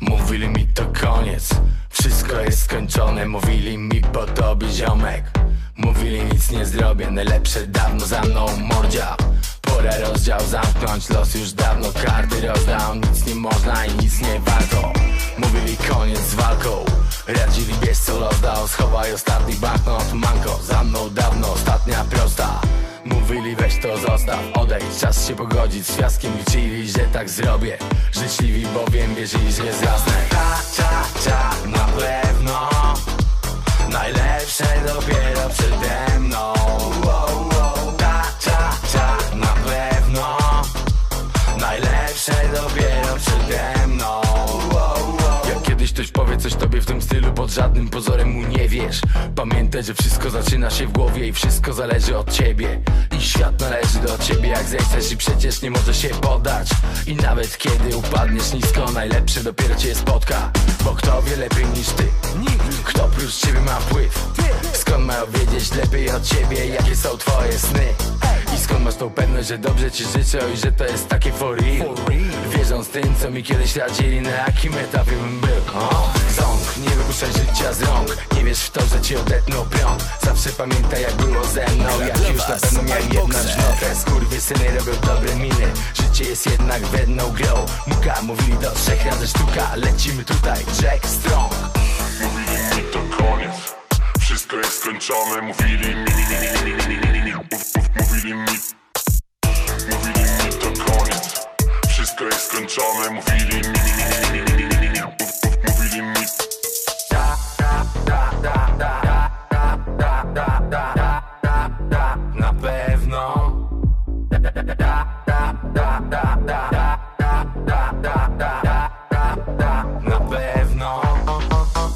Mówili mi to koniec, wszystko jest skończone Mówili mi po tobie ziomek Mówili nic nie zrobię, najlepsze dawno za mną mordzia Pora rozdział zamknąć, los już dawno karty rozdał Nic nie można i nic nie warto Mówili koniec z walką Radzili wiesz co los dał Schowaj ostatni banknot, manko Za mną dawno, ostatnia prosta. Mówili weź to zostaw, odejdź Czas się pogodzić z fiaskiem. Liczyli, że tak zrobię Życzliwi bowiem wierzyli, że zgasnę Ta, ta, ta, na pewno. Najlepsze dopiero przede mną. Ta, ta, ta, na pewno. Najlepsze dopiero przede mną kiedyś ktoś powie coś tobie w tym stylu Pod żadnym pozorem mu nie wiesz Pamiętaj, że wszystko zaczyna się w głowie I wszystko zależy od ciebie. I świat należy do ciebie jak zechcesz I przecież nie może się podać. I nawet kiedy upadniesz nisko Najlepszy dopiero cię spotka. Bo kto wie lepiej niż ty? Kto prócz ciebie ma wpływ? Skąd mają wiedzieć lepiej od ciebie Jakie są twoje sny skąd masz tą pewność, że dobrze ci życzę? I że to jest takie for real Wierząc tym, co mi kiedyś radzili Na jakim etapie bym był? O, Ząg, nie wypuszczaj życia z rąk. Nie wierz w to, że ci odetną prąd. Zawsze pamiętaj jak było ze mną. Jak już na pewno miałem jedną żnotę. Skurwysyny robią dobre miny. Życie jest jednak w jedną grą. Muka mówili do trzech razy sztuka. Lecimy tutaj, Jack Strong. Mówili mi to koniec. Wszystko jest skończone. Mówili mi, mi, mi, mi, mi, mi, mi, Mówili mi Mówili mi to koniec Wszystko jest skończone Mówili mi, mi, mi, mi, mi, mi, mi, mi. Mów- mów- Mówili mi Na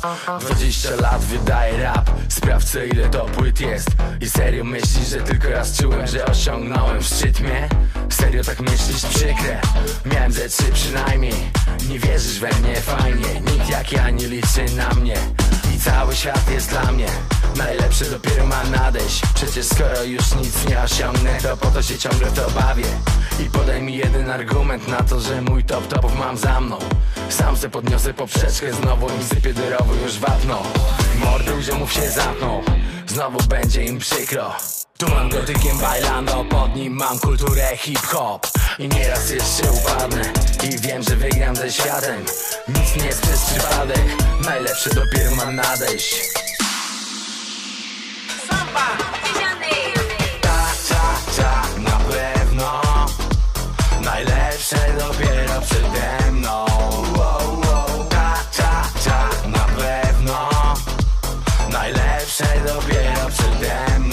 20 lat wydaje rap Sprawdź ile to płyt jest I serio myślisz, że tylko raz czułem, że osiągnąłem szczyt mnie? Serio tak myślisz? Przykre Miałem ze trzy przynajmniej Nie wierzysz we mnie? Fajnie Nikt jak ja nie liczy na mnie Cały świat jest dla mnie Najlepszy dopiero ma nadejść. Przecież skoro już nic nie osiągnę To po to się ciągle to bawię. I podaj mi jeden argument na to, że mój top topów mam za mną. Sam se podniosę poprzeczkę znowu i sypię dyrowo już wapno. Mordy ziomów się zapną Znowu będzie im przykro tu mam gotykiem bailando, pod nim mam kulturę hip-hop. I nieraz jeszcze upadnę I wiem, że wygram ze światem. Nic nie jest przez przypadek Najlepsze dopiero mam nadejść. Ta, ta, ta, na pewno. Najlepsze dopiero przede mną. Ta, ta, ta, na pewno. Najlepsze dopiero przede mną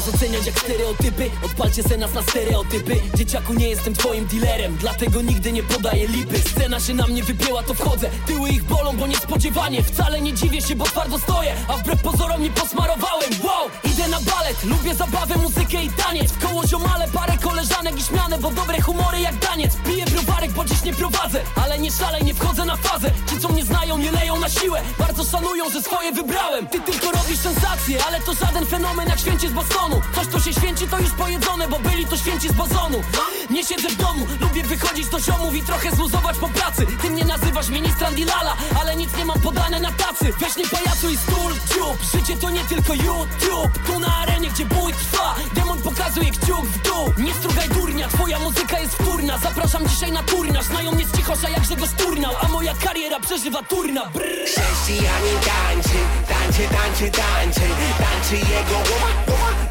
nas oceniać jak stereotypy? Odpalcie se nas na stereotypy. Dzieciaku nie jestem twoim dealerem Dlatego nigdy nie podaję lipy. Scena się na mnie wypięła to wchodzę. Tyły ich bolą, bo niespodziewanie. Wcale nie dziwię się, bo twardo stoję A wbrew pozorom nie posmarowałem. Wow, idę na balet. Lubię zabawę, muzykę i taniec. W koło ziomale, parę koleżanek i śmiane Bo dobre humory jak daniec Piję browarek, bo dziś nie prowadzę. Ale nie szalej, nie wchodzę na fazę. Ci co mnie znają, nie leją na siłę. Bardzo szanują, że swoje wybrałem. Ty tylko robisz sensację Ale to żaden fenomen jak święcie z Bostonu Coś co się święci to już pojedzone Bo byli to święci z bazonu Nie siedzę w domu, lubię wychodzić do ziomów I trochę zluzować po pracy. Ty mnie nazywasz ministrem Dilala Ale nic nie mam podane na tacy. Weź nie pajacu i stul, dziób. Życie to nie tylko YouTube. Tu na arenie, gdzie bój trwa. Demon pokazuje kciuk w dół. Nie strugaj durnia, twoja muzyka jest wtórna. Zapraszam dzisiaj na turnaż. Znają mnie z cichosza jak Grzegorz Turnał A moja kariera przeżywa turna. Brrr. Chrześcijanin tańczy, tańczy, tańczy, tańczy. Tańczy jego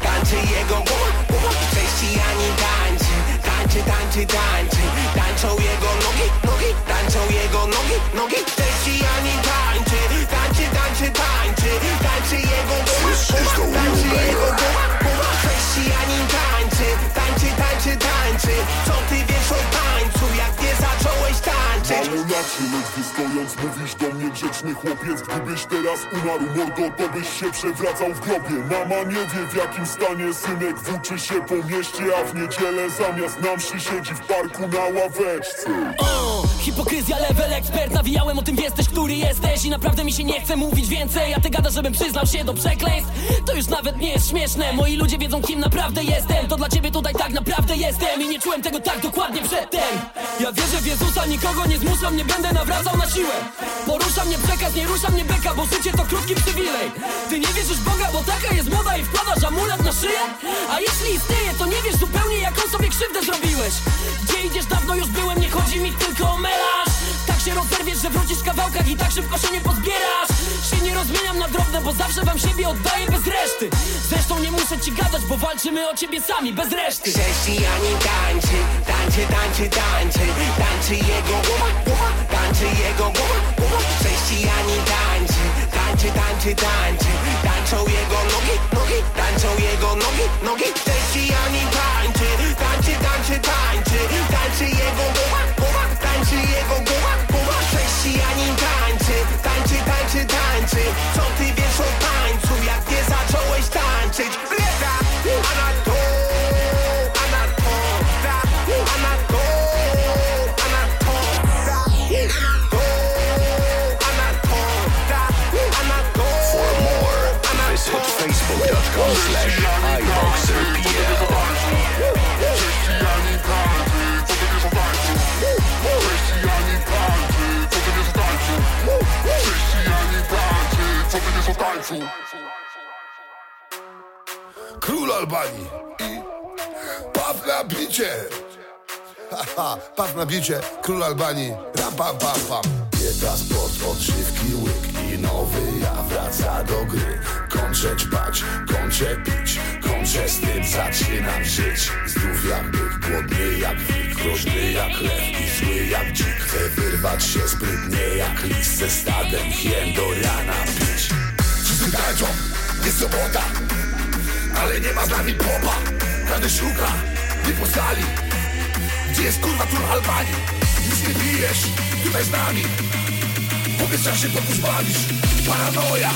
tańczy jego głowa Chrześcijanin tańczy, tańczy, tańczy, tańczy. Tańczą jego nogi, nogi, tańczą jego nogi, nogi. Chrześcijanin tańczy, tańczy, tańczy, tańczy. Tańczy jego głowa, tańczy jego głowa Chrześcijanin tańczy, tańczy, tańczy, tańczy cię, ledwie stojąc mówisz do mnie grzeczny chłopiec Gdybyś teraz umarł mordo, to byś się przewracał w grobie. Mama nie wie w jakim stanie synek włóczy się po mieście A w niedzielę zamiast na mszy siedzi w parku na ławeczce. O, hipokryzja, level ekspert Nawijałem o tym, jesteś, który jesteś I naprawdę mi się nie chce mówić więcej A ty gadasz, żebym przyznał się do przekleństw. To już nawet nie jest śmieszne Moi ludzie wiedzą, kim naprawdę jestem To dla ciebie tutaj tak naprawdę jestem I nie czułem tego tak dokładnie przedtem. Ja wierzę w Jezusa, nikogo nie zmuszam Nie będę nawracał na siłę. Porusza mnie przekaz, nie rusza mnie beka Bo życie to krótki przywilej. Ty nie wierzysz Boga, bo taka jest moda I wkładasz amulet na szyję? A jeśli istnieje, to nie wiesz zupełnie Jaką sobie krzywdę zrobiłeś. Gdzie idziesz, dawno już byłem Nie chodzi mi tylko o melanż Tak się rozerwiesz, że wrócisz w kawałkach I tak szybko się nie pozbierasz. Się nie rozmieniam na drobne, bo zawsze wam siebie oddaję bez reszty. Zresztą nie muszę ci gadać, bo walczymy o ciebie sami, bez reszty. Chrześcijanin tańczy, tańczy, tańczy, tańczy Tańczy jego głowa, głowa, tańczy jego głowa, głowa. Chrześcijanin tańczy, tańczy, tańczy, tańczy Tańczą jego nogi, nogi, tańczą jego nogi, nogi. Chrześcijanin tańczy, tańczy, tańczy, tańczy Tańczy jego głowa, głowa, tańczy jego głowa, tańczy, bicie. Haha, pap na bicie, król Albanii, ram pam pam pam. Bieda spod odżywki łyk i nowy ja wraca do gry. Kończę ćpać, kończę pić, kończę z tym zaczynam żyć. Zdrów jak byk, głodny jak wilk, groźny jak lew i zły jak dzik. Chcę wyrwać się sprytnie jak lis ze stadem hien do rana pić. Wszyscy tańczą, jest sobota Ale nie ma z nami popa Każdy szuka, nie po Gdzie jest kurwa tur Albanii? Już nie bijesz, tutaj z nami. Powiedz jak się podpusz bawisz. Paranoja,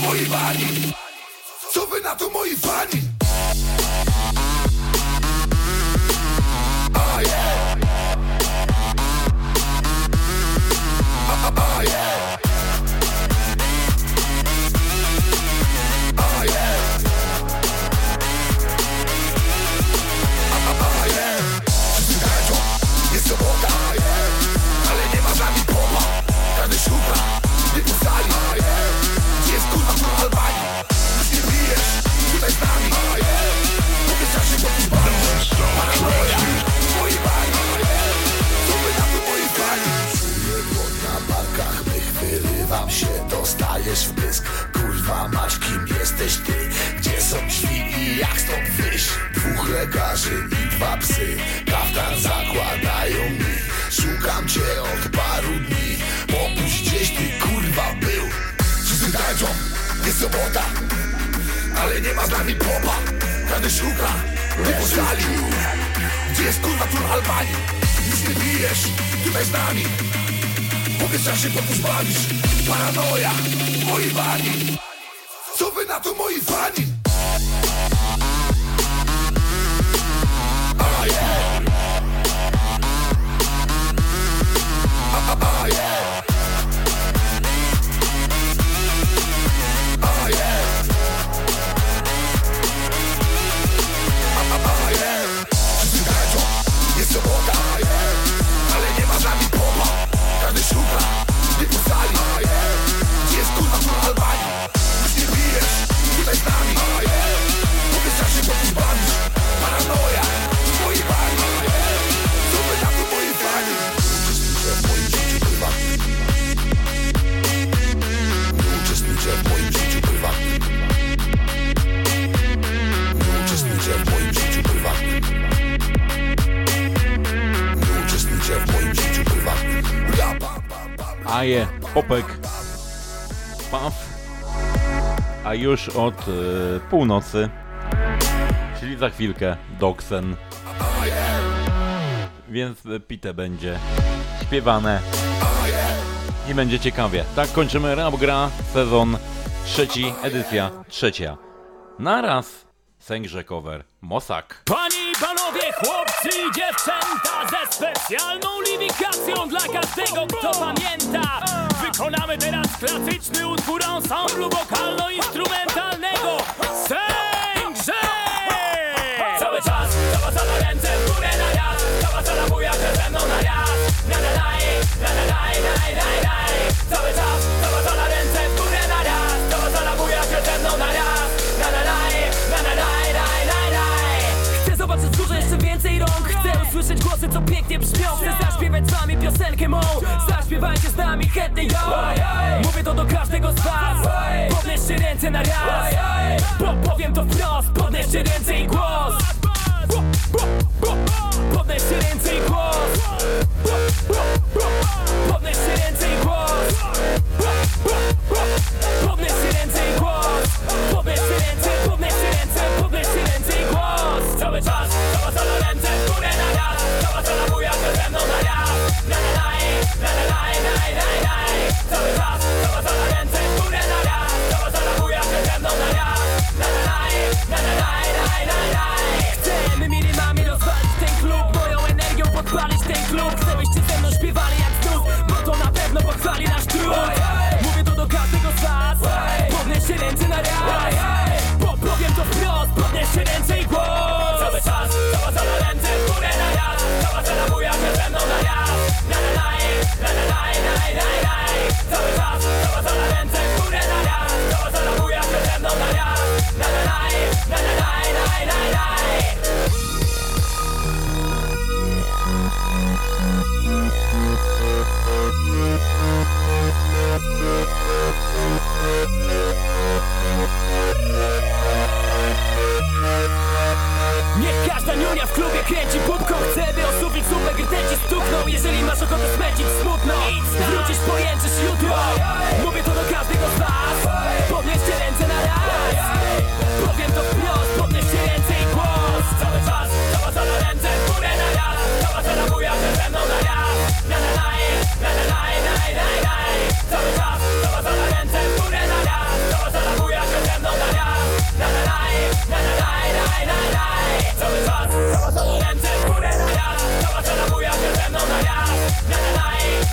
moi bani. Co wy na to moi fani? Ah yeah. Ah, ah, yeah dostajesz w pysk. Kurwa mać, kim jesteś ty? Gdzie są drzwi i jak stąd wyjść? Dwóch lekarzy i dwa psy. Kaftan zakładają mi. Szukam cię od paru dni. Popuść gdzieś ty kurwa był. Wszyscy tańczą, jest sobota Ale nie ma z nami popa. Każdy szuka, nie po sali Gdzie jest kurwa tur Albanii? Już nie bijesz, tutaj z nami Powiedz jak się bawisz Paranoja, moi bani Co wy na to moi fani? Aje, Popek, Paw, a już od e, północy, czyli za chwilkę Doksen. Więc e, Pite będzie śpiewane i będzie ciekawie. Tak kończymy Rap Gra, sezon trzeci, edycja trzecia. Naraz Sęgrze cover. Mosak. Panie i panowie, chłopcy i dziewczęta Ze specjalną liwikacją dla każdego, kto pamięta. Wykonamy teraz klasyczny utwór ensemblu wokalno-instrumentalnego. Sęgrze! Cały czas, cała sala ręce w górę na raz. Cała sala buja, że ze mną na raz. Na na na na na na na na na. Cały czas, cała sala ręce w górę usłyszeć głosy, co pięknie brzmią. Chcę zaśpiewać z wami piosenkę mą. Zaśpiewajcie z nami chętnie ją Mówię to do każdego z was. Podnieście ręce na raz. Bo powiem to wprost. Podnieście ręce i głos. Podnieście ręce i głos. Podnieście ręce i głos. Podnieście ręce i głos. Podnieście ręce, podnieście ręce, mamy czas. Cała sala ręce w górę na raz Cała sala buja się ze mną na raz Na na naj, na na naj, naj, naj, naj Cały czas, cała sala ręce w górę na raz Cała sala buja się ze mną na raz Na na naj, na na naj, naj, naj, naj Chcemy minimami rozwalić ten klub. Moją energią podpalić ten klub. Niech każda niunia w klubie kręci pupką Chce by o sufit słupek rtęci stukną Jeżeli masz ochotę smęcić smutno Wrócisz pojęczysz jutro Mówię to do każdego z was Podnieście ręce na raz Powiem to wprost Podnieście ręce i głos Cały czas Zawadza na ręce w górę na raz Zawadza na buja ze mną na raz Na na na na na na na na na Cały czas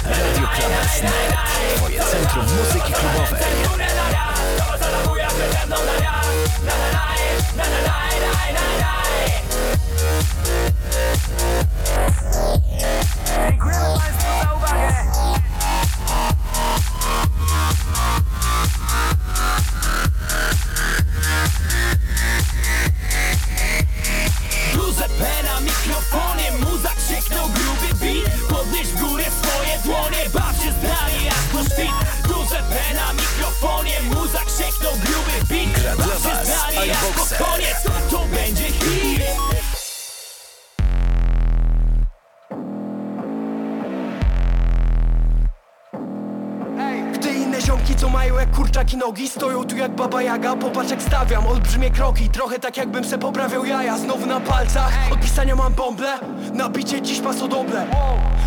Radio Klamers Net, twoje centrum muzyki klubowej. Ze mną na raz Na na na na na na na na nogi Stoją tu jak baba jaga, popatrz jak stawiam Olbrzymie kroki, trochę tak jakbym se poprawiał jaja. Znowu na palcach, od pisania mam bąble. Nabicie dziś pasodoble.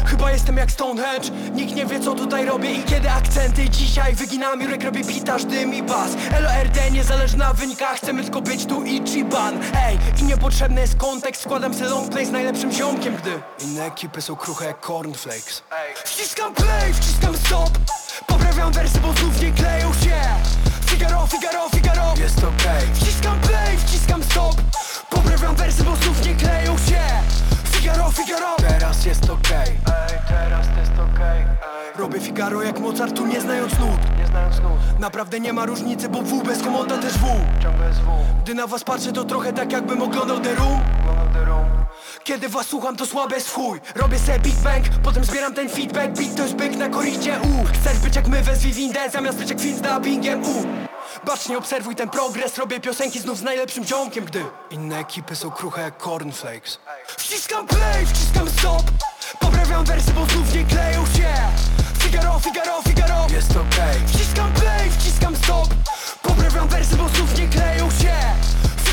Chyba jestem jak Stonehenge. Nikt nie wie co tutaj robię i kiedy akcenty. Dzisiaj wyginam Jurek, robię pitaż, dym i bas. LORD niezależna na wynikach Chcemy tylko być tu Ichiban Ej, i niepotrzebny jest kontekst. Składam se long play z najlepszym ziomkiem, gdy Inne ekipy są kruche jak cornflakes. Wciskam play, wciskam stop Poprawiam wersy, bo znów nie kleją się. Figaro, Figaro, Figaro. Jest okej. Wciskam play, wciskam stop. Poprawiam wersy, bo znów nie kleją się. Figaro, Figaro. Teraz jest okej. Ej, teraz jest okej. Robię Figaro jak Mozart, tu nie znając nut. Nie znając nut. Naprawdę nie ma różnicy, bo W bez komota też W. Ciągle jest W. Gdy na was patrzę, to trochę tak jakbym oglądał The Room kiedy was słucham to słabe jest w chuj. Robię sobie Big Bang, potem zbieram ten feedback. Beat to jest byk na koridzie, u. Chcesz być jak my, wezwij windę Zamiast być jak film z dubbingiem, u. Bacznie obserwuj ten progres Robię piosenki znów z najlepszym ziomkiem, gdy Inne ekipy są kruche jak cornflakes. Wciskam play, wciskam stop. Poprawiam wersy, bo znów nie kleją się. Figaro, Figaro, Figaro. Jest okej. Wciskam play, wciskam stop. Poprawiam wersy, bo znów nie kleją się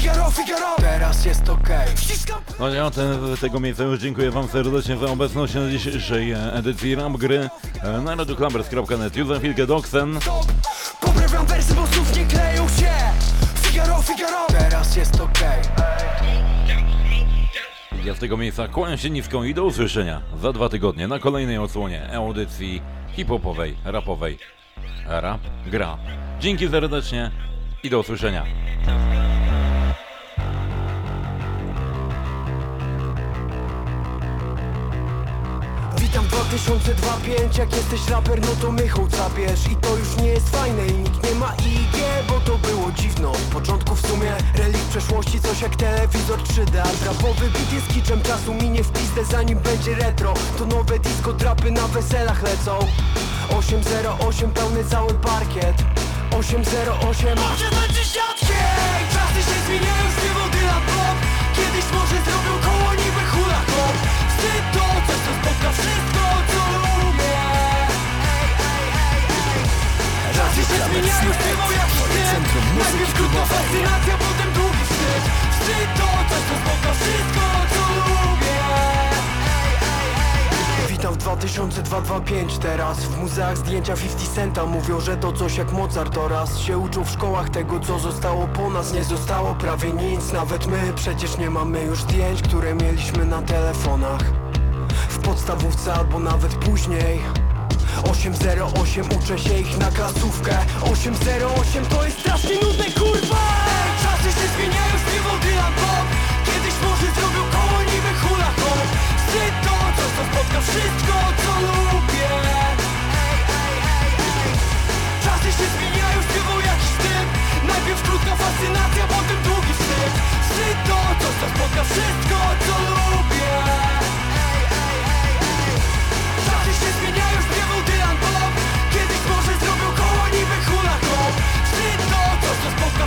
Figaro, Figaro Teraz jest okej Wciskam No ja ten, tego miejsca już dziękuję Wam serdecznie za obecność na dzisiejszej e, edycji Rap Gry e, na radioclubbers.net. Już za chwilkę Doxen. Poprawiam wersy, bo znów nie kleją się Figaro, Figaro Teraz jest okej Ja z tego miejsca kłaniam się nisko i do usłyszenia za dwa tygodnie na kolejnej odsłonie audycji hip-hopowej, rapowej Rap Gra. Dzięki serdecznie i do usłyszenia. Witam 2025, jak jesteś raper, no to mychą capiesz. I to już nie jest fajne i nikt nie ma IG, bo to było dziwno. Od początku w sumie relikt przeszłości, coś jak telewizor 3D A rapowy beat jest kiczem, czasu minie w pizdę zanim będzie retro. To nowe disco, trapy na weselach lecą. 808, pełny cały parkiet. 808 Może znaczy siatkę Czasy się zmieniają Czasy się zmieniają śpiewał jak wstyd Najpierw krótka fascynacja, potem długi wstyd Wstyd to coś co spotka wszystko co lubię. Witam w 2025 teraz. W muzeach zdjęcia 50 Centa Mówią, że to coś jak Mozart oraz Się uczą w szkołach tego co zostało po nas. Nie zostało prawie nic, nawet my Przecież nie mamy już zdjęć, które mieliśmy na telefonach. W podstawówce albo nawet później 808 uczę się ich na klasówkę. 808 to jest strasznie nudne kurwa! Ej, czasy się zmieniają, śpiewał Dylan Bob Kiedyś może zrobił koło niby hula hoop Wstyd to, co spotka wszystko, co lubię. Ej, ej, ej, ej. Czasy się zmieniają, śpiewał jakiś typ Najpierw krótka fascynacja, potem długi wstyd. Wstyd to, co spotka wszystko, co lubię.